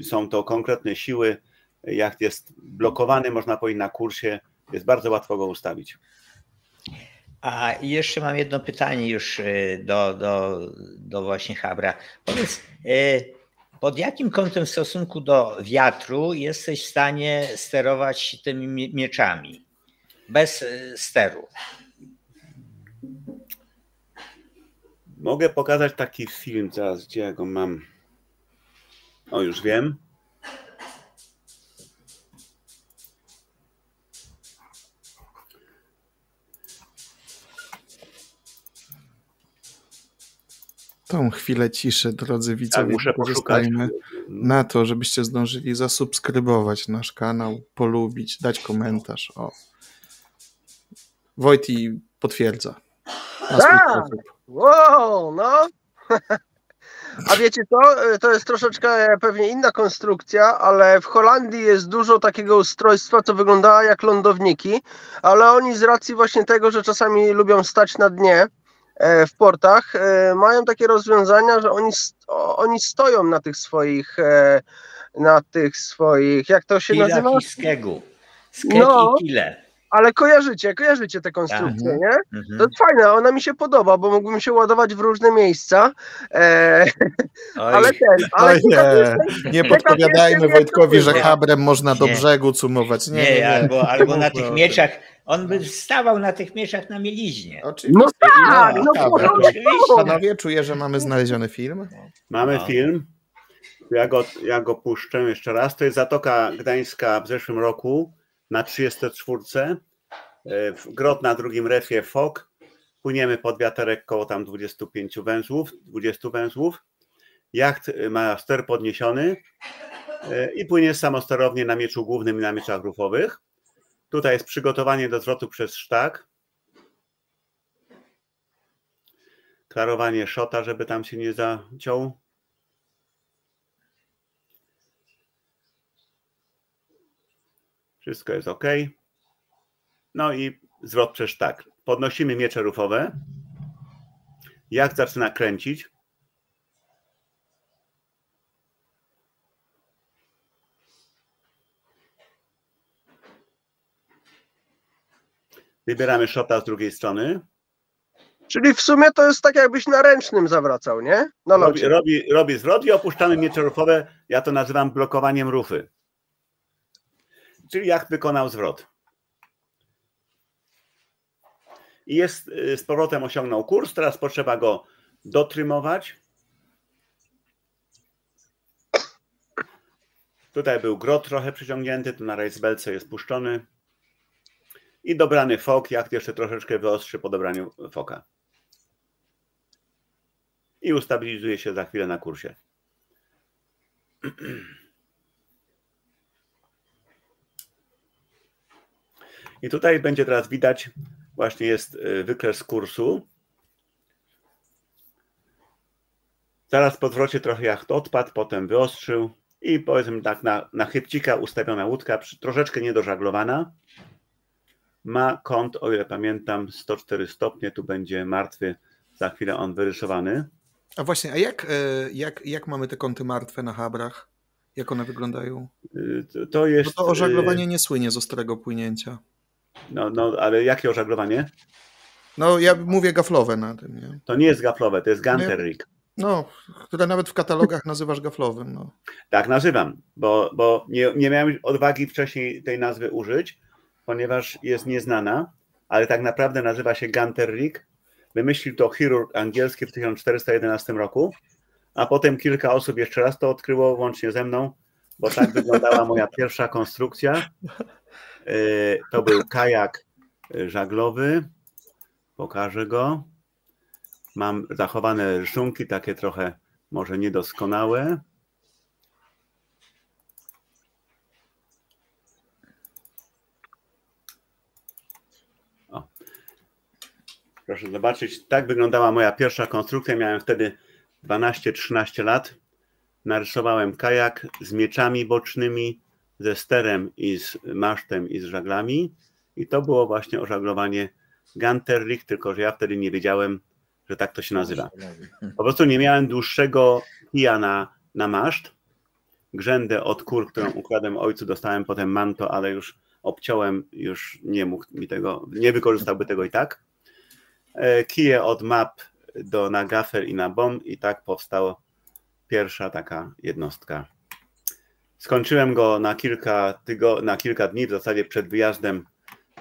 [SPEAKER 5] są to konkretne siły, jacht jest blokowany, można powiedzieć, na kursie, jest bardzo łatwo go ustawić.
[SPEAKER 3] A jeszcze mam jedno pytanie już y, do, do, do właśnie Habra. Powiedz, y, pod jakim kątem w stosunku do wiatru jesteś w stanie sterować tymi mieczami bez y, steru?
[SPEAKER 5] Mogę pokazać taki film teraz, gdzie ja go mam. O, już wiem.
[SPEAKER 2] Tą chwilę ciszy, drodzy widzowie, korzystajmy na to, żebyście zdążyli zasubskrybować nasz kanał, polubić, dać komentarz. O. Wojti potwierdza.
[SPEAKER 1] Tak! Wow, no. A wiecie co? To jest troszeczkę pewnie inna konstrukcja, ale w Holandii jest dużo takiego ustrojstwa, co wygląda jak lądowniki, ale oni z racji właśnie tego, że czasami lubią stać na dnie, w portach e, mają takie rozwiązania, że oni, oni stoją na tych swoich e, na tych swoich, jak to się
[SPEAKER 3] Kila
[SPEAKER 1] nazywa?
[SPEAKER 3] I skegu. Skeg no, i kile.
[SPEAKER 1] Ale kojarzycie, kojarzycie te konstrukcje, tak. nie? Mhm. To jest fajne, ona mi się podoba, bo mógłbym się ładować w różne miejsca. E, ale ten, ale
[SPEAKER 2] Oj, nie, nie podpowiadajmy Wojtkowi, że habrem można do brzegu cumować. Nie, nie, nie.
[SPEAKER 3] albo, albo na tych mieczach on by wstawał na tych mieszach na mieliźnie.
[SPEAKER 1] Oczywiście. No tak, no, no,
[SPEAKER 2] oczywiście. Panowie, czuję, że mamy znaleziony film.
[SPEAKER 5] Mamy no. film. Ja go, ja go puszczę jeszcze raz. To jest Zatoka Gdańska w zeszłym roku na 34. E, grot na drugim refie FOK. Płyniemy pod wiaterek koło tam 25 węzłów, 20 węzłów. Jacht ma ster podniesiony e, i płynie samosterownie na mieczu głównym i na mieczach rufowych. Tutaj jest przygotowanie do zwrotu przez sztak. Klarowanie szota, żeby tam się nie zaciął. Wszystko jest ok. No i zwrot przez sztak. Podnosimy miecze rufowe. Jak zaczyna kręcić, Wybieramy shota z drugiej strony.
[SPEAKER 1] Czyli w sumie to jest tak, jakbyś na ręcznym zawracał, nie? Na
[SPEAKER 5] robi, robi, robi zwrot i opuszczamy miecze rufowe. Ja to nazywam blokowaniem rufy. Czyli jak wykonał zwrot. I jest y, z powrotem osiągnął kurs. Teraz potrzeba go dotrymować. Tutaj był grot trochę przyciągnięty, tu na rejsbelce jest puszczony. I dobrany fok, jak jeszcze troszeczkę wyostrzy po dobraniu foka. I ustabilizuje się za chwilę na kursie. I tutaj będzie teraz widać, właśnie jest y, wykres kursu. Zaraz po zwrocie trochę jacht odpadł, potem wyostrzył i powiedzmy tak na, na chybcika ustawiona łódka, troszeczkę niedożaglowana. Ma kąt, o ile pamiętam, 104 stopnie, tu będzie martwy, za chwilę on wyrysowany.
[SPEAKER 2] A właśnie, a jak, e, jak, jak mamy te kąty martwe na habrach? Jak one wyglądają?
[SPEAKER 5] Y, to jest.
[SPEAKER 2] Bo to ożaglowanie y, nie słynie z ostrego płynięcia.
[SPEAKER 5] No, no ale jakie ożaglowanie?
[SPEAKER 2] No ja mówię gaflowe na tym, nie?
[SPEAKER 5] To nie jest gaflowe, to jest Gunter Rig.
[SPEAKER 2] No, które nawet w katalogach nazywasz gaflowym. No.
[SPEAKER 5] Tak nazywam, bo, bo nie, nie miałem odwagi wcześniej tej nazwy użyć, ponieważ jest nieznana, ale tak naprawdę nazywa się Gunter Rig. Wymyślił to chirurg angielski w 1411 roku, a potem kilka osób jeszcze raz to odkryło, łącznie ze mną, bo tak wyglądała moja pierwsza konstrukcja. Yy, To był kajak żaglowy. Pokażę go. Mam zachowane rysunki, takie trochę może niedoskonałe. O. Proszę zobaczyć, tak wyglądała moja pierwsza konstrukcja. Miałem wtedy 12-13 lat. Narysowałem kajak z mieczami bocznymi, ze sterem i z masztem i z żaglami. I to było właśnie ożaglowanie Ganterlich, tylko że ja wtedy nie wiedziałem, że tak to się nazywa. Po prostu nie miałem dłuższego kija na, na maszt. Grzędę od kur, którą układem ojcu, dostałem potem manto, ale już obciąłem, już nie mógł mi tego, nie wykorzystałby tego i tak. E, Kije od map do, na gafer i na bomb i tak powstała pierwsza taka jednostka. Skończyłem go na kilka, tygo, na kilka dni, w zasadzie przed wyjazdem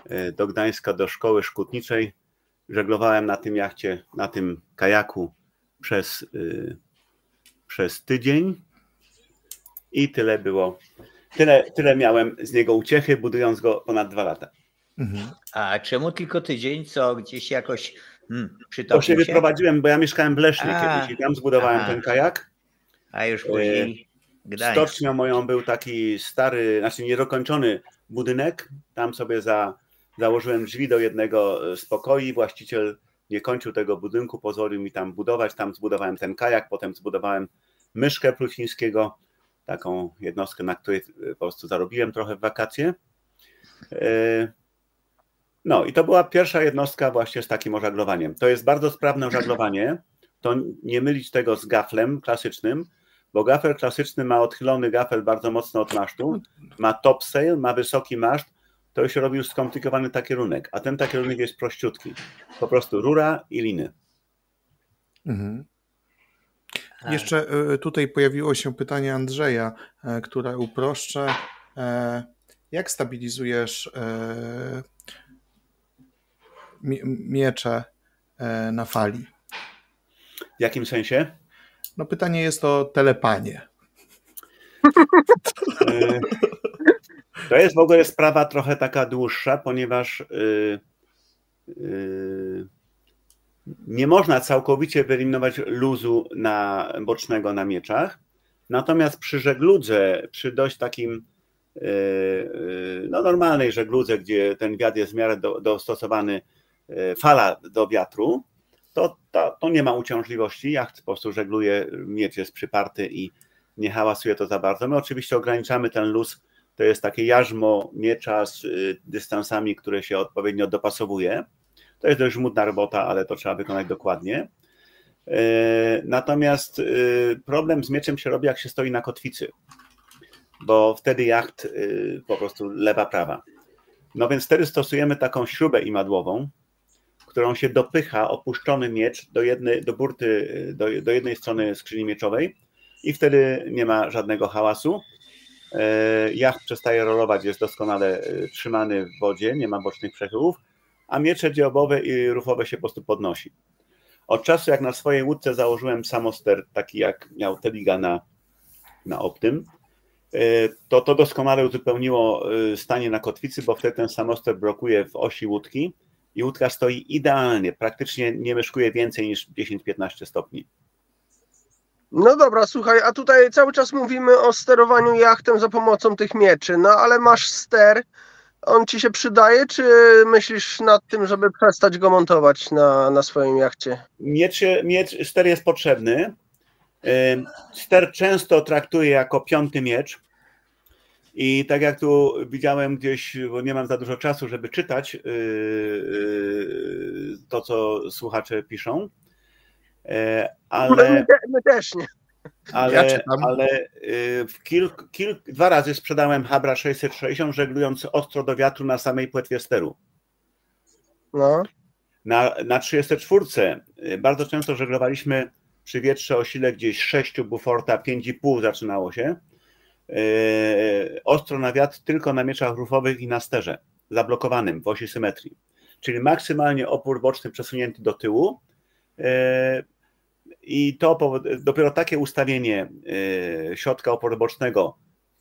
[SPEAKER 5] e, do Gdańska do szkoły szkutniczej. Żeglowałem na tym jachcie, na tym kajaku przez, y, przez tydzień i tyle było. Tyle, tyle miałem z niego uciechy, budując go ponad dwa lata.
[SPEAKER 2] Mhm.
[SPEAKER 3] A czemu tylko tydzień? Co gdzieś jakoś hmm,
[SPEAKER 5] To się
[SPEAKER 3] przytopił się?
[SPEAKER 5] wyprowadziłem, bo ja mieszkałem w Lesznie
[SPEAKER 3] A.
[SPEAKER 5] kiedyś i tam zbudowałem
[SPEAKER 3] Aha.
[SPEAKER 5] ten kajak.
[SPEAKER 3] A już później Gdańsk.
[SPEAKER 5] Stocznią moją był taki stary, znaczy niedokończony budynek. Tam sobie za, założyłem drzwi do jednego z pokoi. Właściciel nie kończył tego budynku, pozwolił mi tam budować. Tam zbudowałem ten kajak, potem zbudowałem myszkę prusińskiego, taką jednostkę, na której po prostu zarobiłem trochę w wakacje. E, No i to była pierwsza jednostka właśnie z takim ożaglowaniem. To jest bardzo sprawne ożaglowanie. To nie mylić tego z gaflem klasycznym, bo gafel klasyczny ma odchylony gafel bardzo mocno od masztu, ma topsail, ma wysoki maszt, to już robi już skomplikowany taki kierunek, a ten taki kierunek jest prościutki. Po prostu rura i liny.
[SPEAKER 2] Mhm.
[SPEAKER 3] A,
[SPEAKER 2] Jeszcze y, tutaj pojawiło się pytanie Andrzeja, e, które uproszczę. E, Jak stabilizujesz e, mie- miecze na fali?
[SPEAKER 5] W jakim sensie?
[SPEAKER 2] No pytanie jest o telepanie.
[SPEAKER 5] Y, To jest w ogóle sprawa trochę taka dłuższa, ponieważ y, y, nie można całkowicie wyeliminować luzu na, bocznego na mieczach. Natomiast przy żegludze, przy dość takim y, y, no, normalnej żegludze, gdzie ten wiatr jest w miarę do, dostosowany, fala do wiatru, to, to, to nie ma uciążliwości. Jacht po prostu żegluje, miecz jest przyparty i nie hałasuje to za bardzo. My oczywiście ograniczamy ten luz, to jest takie jarzmo miecza z y, dystansami, które się odpowiednio dopasowuje. To jest dość żmudna robota, ale to trzeba wykonać dokładnie. E, Natomiast y, problem z mieczem się robi, jak się stoi na kotwicy, bo wtedy jacht y, po prostu lewa, prawa. No więc wtedy stosujemy taką śrubę imadłową, którą się dopycha opuszczony miecz do, jednej, do burty, do, do jednej strony skrzyni mieczowej i wtedy nie ma żadnego hałasu. E, Jacht przestaje rolować, jest doskonale e, trzymany w wodzie, nie ma bocznych przechyłów, a miecze dziobowe i rufowe się po prostu podnosi. Od czasu, jak na swojej łódce założyłem samoster, taki jak miał Teliga na, na Optym, e, to to doskonale uzupełniło stanie na kotwicy, bo wtedy ten samoster blokuje w osi łódki i łódka stoi idealnie, praktycznie nie myszkuje więcej niż 10-15 stopni.
[SPEAKER 1] No dobra, słuchaj, a tutaj cały czas mówimy o sterowaniu jachtem za pomocą tych mieczy, no ale masz ster, on ci się przydaje, czy myślisz nad tym, żeby przestać go montować na, na swoim jachcie?
[SPEAKER 5] Miecz, miecz, ster jest potrzebny. Ster często traktuję jako piąty miecz. I tak jak tu widziałem gdzieś, bo nie mam za dużo czasu, żeby czytać yy, yy, to, co słuchacze piszą, E, ale,
[SPEAKER 1] My, my też nie.
[SPEAKER 5] ale,
[SPEAKER 2] Ja
[SPEAKER 5] ale yy, w kilk, kilk, dwa razy sprzedałem Habra 660, żeglując ostro do wiatru na samej płetwie steru.
[SPEAKER 1] No.
[SPEAKER 5] Na, na 34 y, bardzo często żeglowaliśmy przy wietrze o sile gdzieś 6 buforta, 5,5 zaczynało się. Yy, ostro na wiatr tylko na mieczach rufowych i na sterze, zablokowanym w osi symetrii. Czyli maksymalnie opór boczny przesunięty do tyłu. Yy, I to dopiero takie ustawienie yy, środka oporu bocznego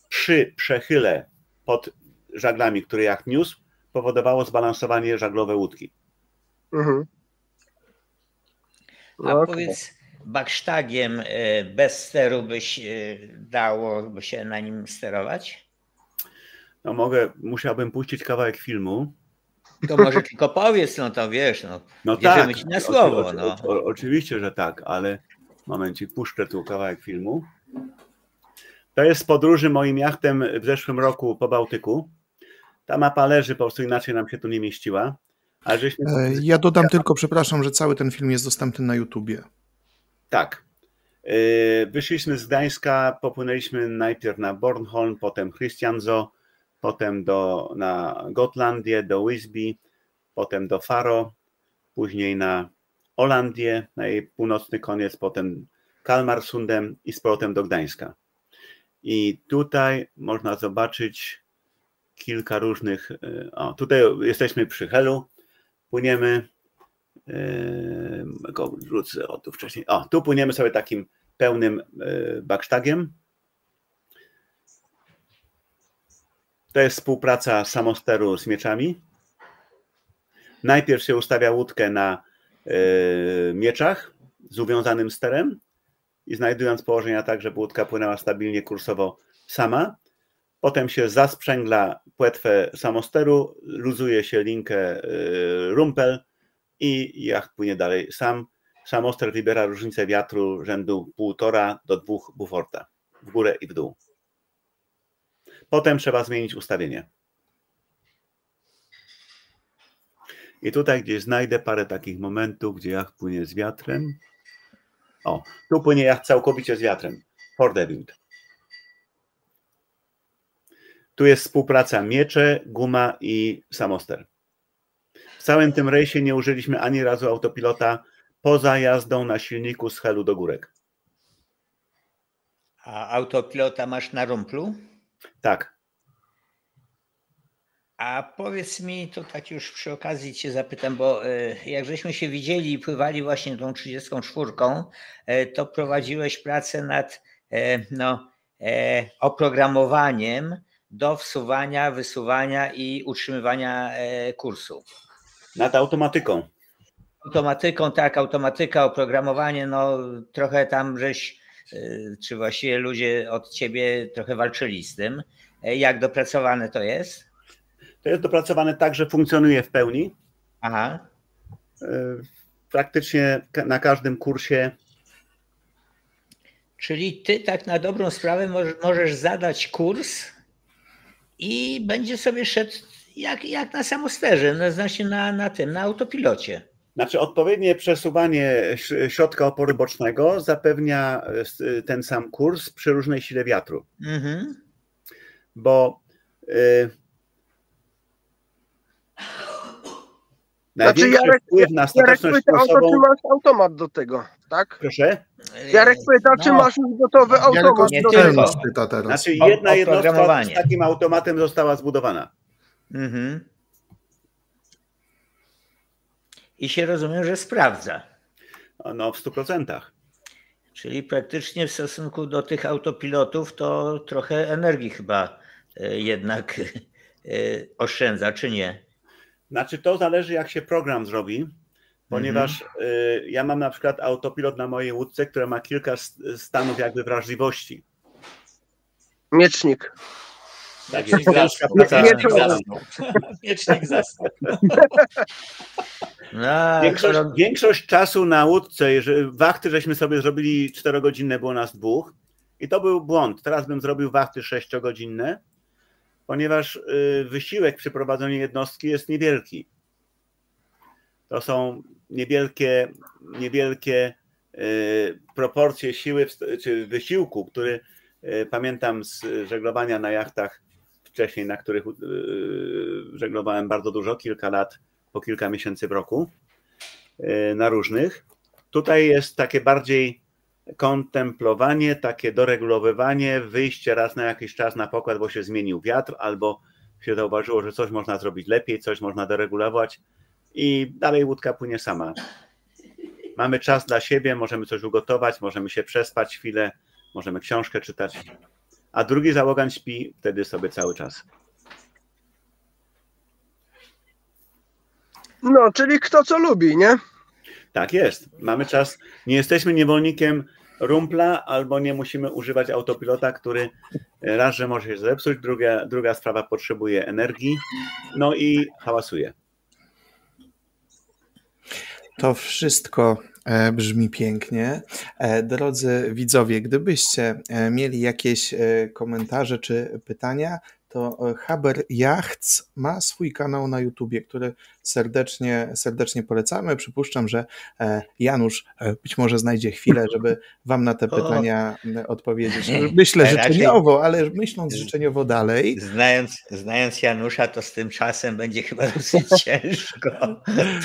[SPEAKER 5] przy przechyle pod żaglami, który jacht niósł, powodowało zbalansowanie żaglowe łódki.
[SPEAKER 1] Mhm.
[SPEAKER 3] A
[SPEAKER 1] No, okej.
[SPEAKER 3] powiedz, baksztagiem e, bez steru byś e, dało by się na nim sterować?
[SPEAKER 5] No mogę, musiałbym puścić kawałek filmu.
[SPEAKER 3] To może tylko powiedz, no to wiesz, no.
[SPEAKER 5] No tak,
[SPEAKER 3] ci na słowo,
[SPEAKER 5] o-
[SPEAKER 3] no.
[SPEAKER 5] o- oczywiście, że tak, ale momencik, puszczę tu kawałek filmu. To jest z podróży moim jachtem w zeszłym roku po Bałtyku. Ta mapa leży, po prostu inaczej nam się tu nie mieściła. Ale żeśmy...
[SPEAKER 2] E, Ja dodam tylko, przepraszam, że cały ten film jest dostępny na YouTubie.
[SPEAKER 5] Tak. Yy, Wyszliśmy z Gdańska, popłynęliśmy najpierw na Bornholm, potem Christianzo, potem do, na Gotlandię, do Wisby, potem do Faro, później na Olandię, na jej północny koniec, potem Kalmarsundem i z powrotem do Gdańska. I tutaj można zobaczyć kilka różnych. yy, O, tutaj jesteśmy przy Helu, płyniemy. Wrzucę o tu wcześniej. O, tu płyniemy sobie takim pełnym yy, baksztagiem. To jest współpraca samosteru z mieczami. Najpierw się ustawia łódkę na yy, mieczach z uwiązanym sterem i znajdując położenia tak, żeby łódka płynęła stabilnie kursowo sama. Potem się zasprzęgla płetwę samosteru, luzuje się linkę yy, rumpel i jacht płynie dalej. Sam samoster wybiera różnicę wiatru rzędu 1,5 do 2 buforta w górę i w dół. Potem trzeba zmienić ustawienie. I tutaj gdzieś znajdę parę takich momentów, gdzie jacht płynie z wiatrem. O, tu płynie jacht całkowicie z wiatrem. Ford Ewind. Tu jest współpraca miecze, guma i samoster. W całym tym rejsie nie użyliśmy ani razu autopilota poza jazdą na silniku z helu do górek.
[SPEAKER 3] A autopilota masz na rumplu?
[SPEAKER 5] Tak,
[SPEAKER 3] A powiedz mi, to tak już przy okazji cię zapytam, bo e, jak żeśmy się widzieli i pływali właśnie tą 34, e, to prowadziłeś pracę nad e, no, oprogramowaniem do wsuwania, wysuwania i utrzymywania kursu.
[SPEAKER 5] Nad automatyką.
[SPEAKER 3] Automatyką, tak, automatyka, oprogramowanie, no trochę tam żeś, e, czy właściwie ludzie od ciebie trochę walczyli z tym. E, Jak dopracowane to jest?
[SPEAKER 5] To jest dopracowane tak, że funkcjonuje w pełni.
[SPEAKER 3] Aha.
[SPEAKER 5] E, Praktycznie na każdym kursie
[SPEAKER 3] Czyli ty tak na dobrą sprawę możesz zadać kurs i będzie sobie szedł jak, jak na samosterze, no, znaczy na, na tym, na autopilocie.
[SPEAKER 5] Znaczy, odpowiednie przesuwanie środka oporu bocznego zapewnia e, ten sam kurs przy różnej sile wiatru,
[SPEAKER 3] Mhm.
[SPEAKER 5] bo y, największy
[SPEAKER 1] Jarek-
[SPEAKER 5] wpływ na
[SPEAKER 1] Jarek
[SPEAKER 5] stateczność
[SPEAKER 1] to,
[SPEAKER 5] kursową...
[SPEAKER 1] czy masz automat do tego, tak?
[SPEAKER 5] Proszę?
[SPEAKER 1] Jarek pyta, czy
[SPEAKER 3] No.
[SPEAKER 1] masz już gotowy
[SPEAKER 2] Jarek
[SPEAKER 1] automat
[SPEAKER 3] nie
[SPEAKER 1] do tego.
[SPEAKER 2] Oszczędz pyta teraz.
[SPEAKER 5] Znaczy,
[SPEAKER 3] O-
[SPEAKER 5] jedna jednostka z takim automatem została zbudowana.
[SPEAKER 3] Mhm. I się rozumiem, że sprawdza.
[SPEAKER 5] No, w 100%.
[SPEAKER 3] Czyli praktycznie w stosunku do tych autopilotów to trochę energii chyba e, jednak e, oszczędza, czy nie?
[SPEAKER 5] Znaczy, to zależy, jak się program zrobi, ponieważ y, ja mam na przykład autopilot na mojej łódce, która ma kilka stanów jakby wrażliwości.
[SPEAKER 1] Miecznik.
[SPEAKER 5] Tak
[SPEAKER 4] Miecznik
[SPEAKER 5] jest.
[SPEAKER 4] zasnął. Miecznik zasnął. Miecznik zasnął.
[SPEAKER 3] No,
[SPEAKER 5] Większość, większość czasu na łódce, wachty żeśmy sobie zrobili 4-godzinne, było nas dwóch i to był błąd. Teraz bym zrobił wachty 6-godzinne, ponieważ y, wysiłek przy prowadzeniu jednostki jest niewielki. To są niewielkie, niewielkie y, proporcje siły w- czy wysiłku, który y, pamiętam z żeglowania na jachtach wcześniej, na których y, żeglowałem bardzo dużo, kilka lat, po kilka miesięcy w roku. e, na różnych. Tutaj jest takie bardziej kontemplowanie, takie doregulowywanie, wyjście raz na jakiś czas na pokład, bo się zmienił wiatr, albo się zauważyło, że coś można zrobić lepiej, coś można doregulować i dalej łódka płynie sama. Mamy czas dla siebie, możemy coś ugotować, możemy się przespać chwilę, możemy książkę czytać, a drugi załogant śpi wtedy sobie cały czas.
[SPEAKER 1] No, czyli kto co lubi, nie?
[SPEAKER 5] Tak jest. Mamy czas. Nie jesteśmy niewolnikiem rumpla, albo nie musimy używać autopilota, który raz, że może się zepsuć, druga, druga sprawa potrzebuje energii, no i hałasuje.
[SPEAKER 2] To wszystko brzmi pięknie. E, drodzy widzowie, gdybyście e, mieli jakieś komentarze czy pytania, to Haber Yachts ma swój kanał na YouTubie, który serdecznie, serdecznie polecamy. Przypuszczam, że Janusz być może znajdzie chwilę, żeby Wam na te pytania odpowiedzieć. Myślę życzeniowo, ale myśląc życzeniowo dalej.
[SPEAKER 3] Znając, znając Janusza, to z tym czasem będzie chyba dosyć ciężko.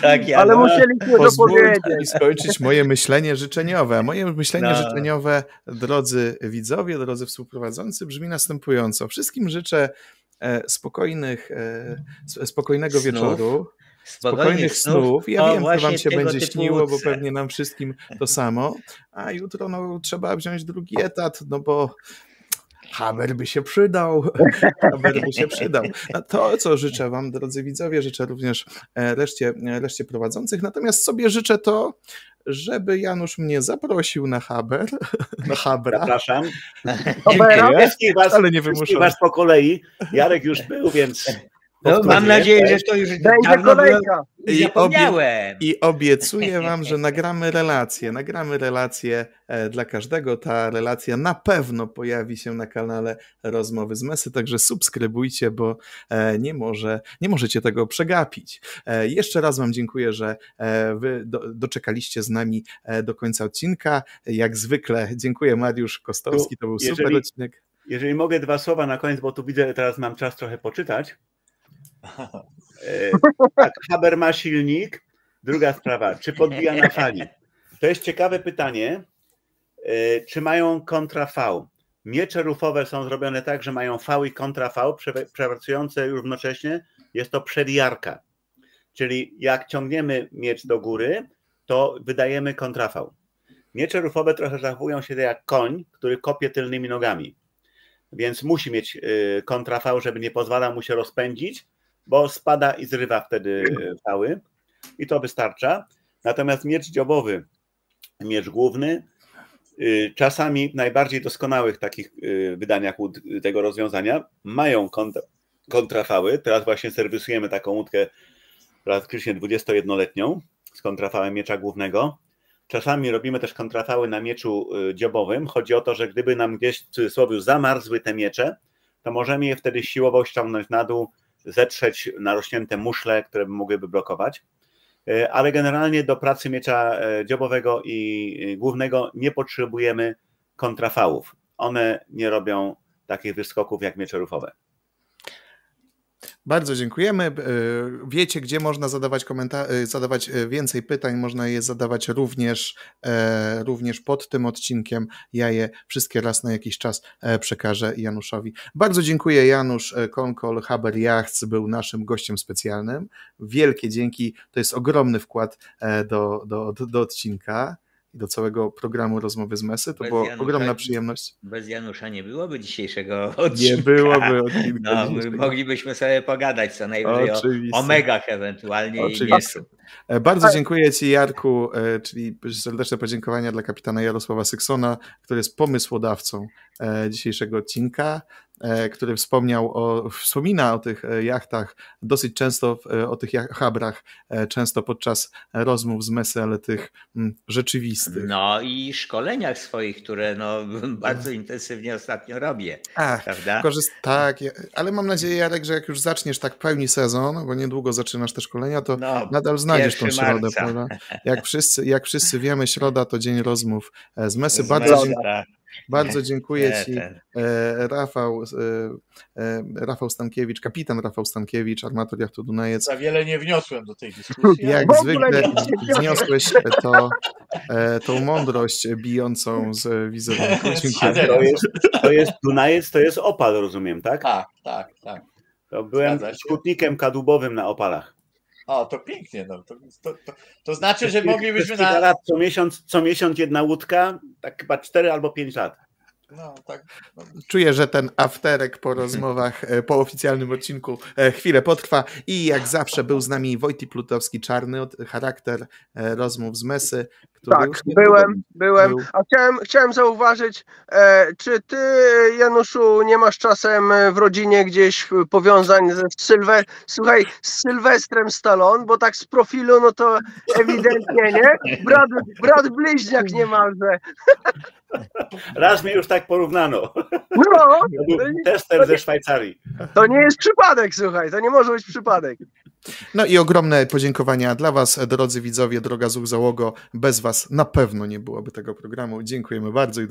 [SPEAKER 3] Tak,
[SPEAKER 1] Janusz. Ale musieliśmy dopowiedzieć.
[SPEAKER 2] Skończyć moje myślenie życzeniowe. Moje myślenie no. życzeniowe, drodzy widzowie, drodzy współprowadzący, brzmi następująco. Wszystkim życzę spokojnych, spokojnego snów. wieczoru. Spokojnych snów. Ja o, wiem, że wam się będzie śniło, bo pewnie nam wszystkim to samo. A jutro no, trzeba wziąć drugi etat, no bo Haber by się przydał. Haber by się przydał. To, co życzę Wam, drodzy widzowie, życzę również reszcie, reszcie prowadzących. Natomiast sobie życzę to, żeby Janusz mnie zaprosił na Haber. Na Habra.
[SPEAKER 5] Zapraszam.
[SPEAKER 2] Wszystkich was, ale nie wymuszam.
[SPEAKER 5] was po kolei. Jarek już był, więc
[SPEAKER 3] no, mam nadzieję, że to już
[SPEAKER 1] będzie kolejka.
[SPEAKER 3] I, obie,
[SPEAKER 2] I obiecuję wam, że nagramy relację. Nagramy relację e, dla każdego. Ta relacja na pewno pojawi się na kanale Rozmowy z Mesy, także subskrybujcie, bo e, nie, może, nie możecie tego przegapić. E, jeszcze raz wam dziękuję, że wy do, doczekaliście z nami do końca odcinka. Jak zwykle dziękuję Mariusz Kostowski, to był jeżeli, super odcinek.
[SPEAKER 5] Jeżeli mogę dwa słowa na koniec, bo tu widzę, teraz mam czas trochę poczytać. E, tak, Haber ma silnik. Druga sprawa, czy podbija na fali? To jest ciekawe pytanie. E, czy mają kontra V? Miecze rufowe są zrobione tak, że mają V i kontra V, przepracujące równocześnie. Jest to przedjarka. Czyli jak ciągniemy miecz do góry, to wydajemy kontra V. Miecze rufowe trochę zachowują się jak koń, który kopie tylnymi nogami. Więc musi mieć e, kontra V, żeby nie pozwalał mu się rozpędzić, bo spada i zrywa wtedy fały i to wystarcza. Natomiast miecz dziobowy, miecz główny, y, czasami w najbardziej doskonałych takich y, wydaniach tego rozwiązania mają kontrafały. Teraz właśnie serwisujemy taką łódkę praktycznie 21-letnią z kontrafałem miecza głównego. Czasami robimy też kontrafały na mieczu y, dziobowym. Chodzi o to, że gdyby nam gdzieś w cudzysłowie zamarzły te miecze, to możemy je wtedy siłowo ściągnąć na dół zetrzeć narośnięte muszle, które mogłyby blokować. E, ale generalnie do pracy miecza e, dziobowego i głównego nie potrzebujemy kontrafałów. One nie robią takich wyskoków jak miecze rufowe.
[SPEAKER 2] Bardzo dziękujemy. E, wiecie, gdzie można zadawać, komentarze, zadawać e, więcej pytań. Można je zadawać również, e, również pod tym odcinkiem. Ja je wszystkie raz na jakiś czas przekażę Januszowi. Bardzo dziękuję. Janusz Konkol, Haber Jachts był naszym gościem specjalnym. Wielkie dzięki. To jest ogromny wkład do, do, do odcinka i do całego programu Rozmowy z Mesy. To była ogromna przyjemność.
[SPEAKER 3] Bez Janusza nie byłoby dzisiejszego odcinka.
[SPEAKER 2] Nie byłoby odcinka.
[SPEAKER 3] No, moglibyśmy sobie pogadać co najwyżej Oczywiście. o omegach ewentualnie Oczywiście. i
[SPEAKER 2] e, Bardzo dziękuję Ci Jarku, e, czyli serdeczne podziękowania dla kapitana Jarosława Syksona, który jest pomysłodawcą e, dzisiejszego odcinka. E, który wspomniał o, wspomina o tych e, jachtach dosyć często, e, o tych habrach, często podczas rozmów z mesy, ale tych mm, rzeczywistych.
[SPEAKER 3] No i szkoleniach swoich, które no, bardzo intensywnie ostatnio robię.
[SPEAKER 2] Ach, prawda? Korzyst tak, ale mam nadzieję, Jarek, że jak już zaczniesz tak pełni sezon, bo niedługo zaczynasz te szkolenia, to no, nadal znajdziesz tą środę, prawda? Jak wszyscy, jak wszyscy wiemy, środa to dzień rozmów z mesy.
[SPEAKER 3] Z
[SPEAKER 2] bardzo,
[SPEAKER 3] dziękuję.
[SPEAKER 2] Bardzo dziękuję
[SPEAKER 3] Nie,
[SPEAKER 2] Ci, e, Rafał, e, e, Rafał Stankiewicz, kapitan Rafał Stankiewicz, armator jachtu Dunajec.
[SPEAKER 4] Za wiele nie wniosłem do tej dyskusji.
[SPEAKER 2] Jak zwykle wniosłeś to, e, tą mądrość bijącą z wizerunku. Dziękuję.
[SPEAKER 5] To jest, to jest Dunajec, to jest opal, rozumiem, tak?
[SPEAKER 4] Tak, tak, tak.
[SPEAKER 5] To byłem skutnikiem kadłubowym na opalach.
[SPEAKER 4] O, to pięknie. No. To, to, to, to znaczy, że moglibyśmy na.
[SPEAKER 5] lat, co miesiąc, co miesiąc jedna łódka, tak chyba 4 albo 5 lat.
[SPEAKER 4] No, tak, no,
[SPEAKER 2] Czuję, że ten afterek po rozmowach, e, po oficjalnym odcinku e, chwilę potrwa i jak zawsze był z nami Wojty Plutowski-Czarny, od- charakter e, rozmów z Mesy,
[SPEAKER 1] Tak, byłem, byłem.
[SPEAKER 2] był.
[SPEAKER 1] A chciałem, chciałem zauważyć, e, czy ty, Januszu, nie masz czasem e, w rodzinie gdzieś e, powiązań ze Sylwe... Słuchaj, z Sylwestrem Stallone, bo tak z profilu, no to ewidentnie, nie? Brat, brat bliźniak niemalże.
[SPEAKER 5] Raz mnie już tak porównano.
[SPEAKER 1] No,
[SPEAKER 5] był tester ze Szwajcarii.
[SPEAKER 1] to nie jest przypadek, słuchaj, to nie może być przypadek.
[SPEAKER 2] No i ogromne podziękowania dla Was, drodzy widzowie, droga Zuch Załogo. Bez Was na pewno nie byłoby tego programu. Dziękujemy bardzo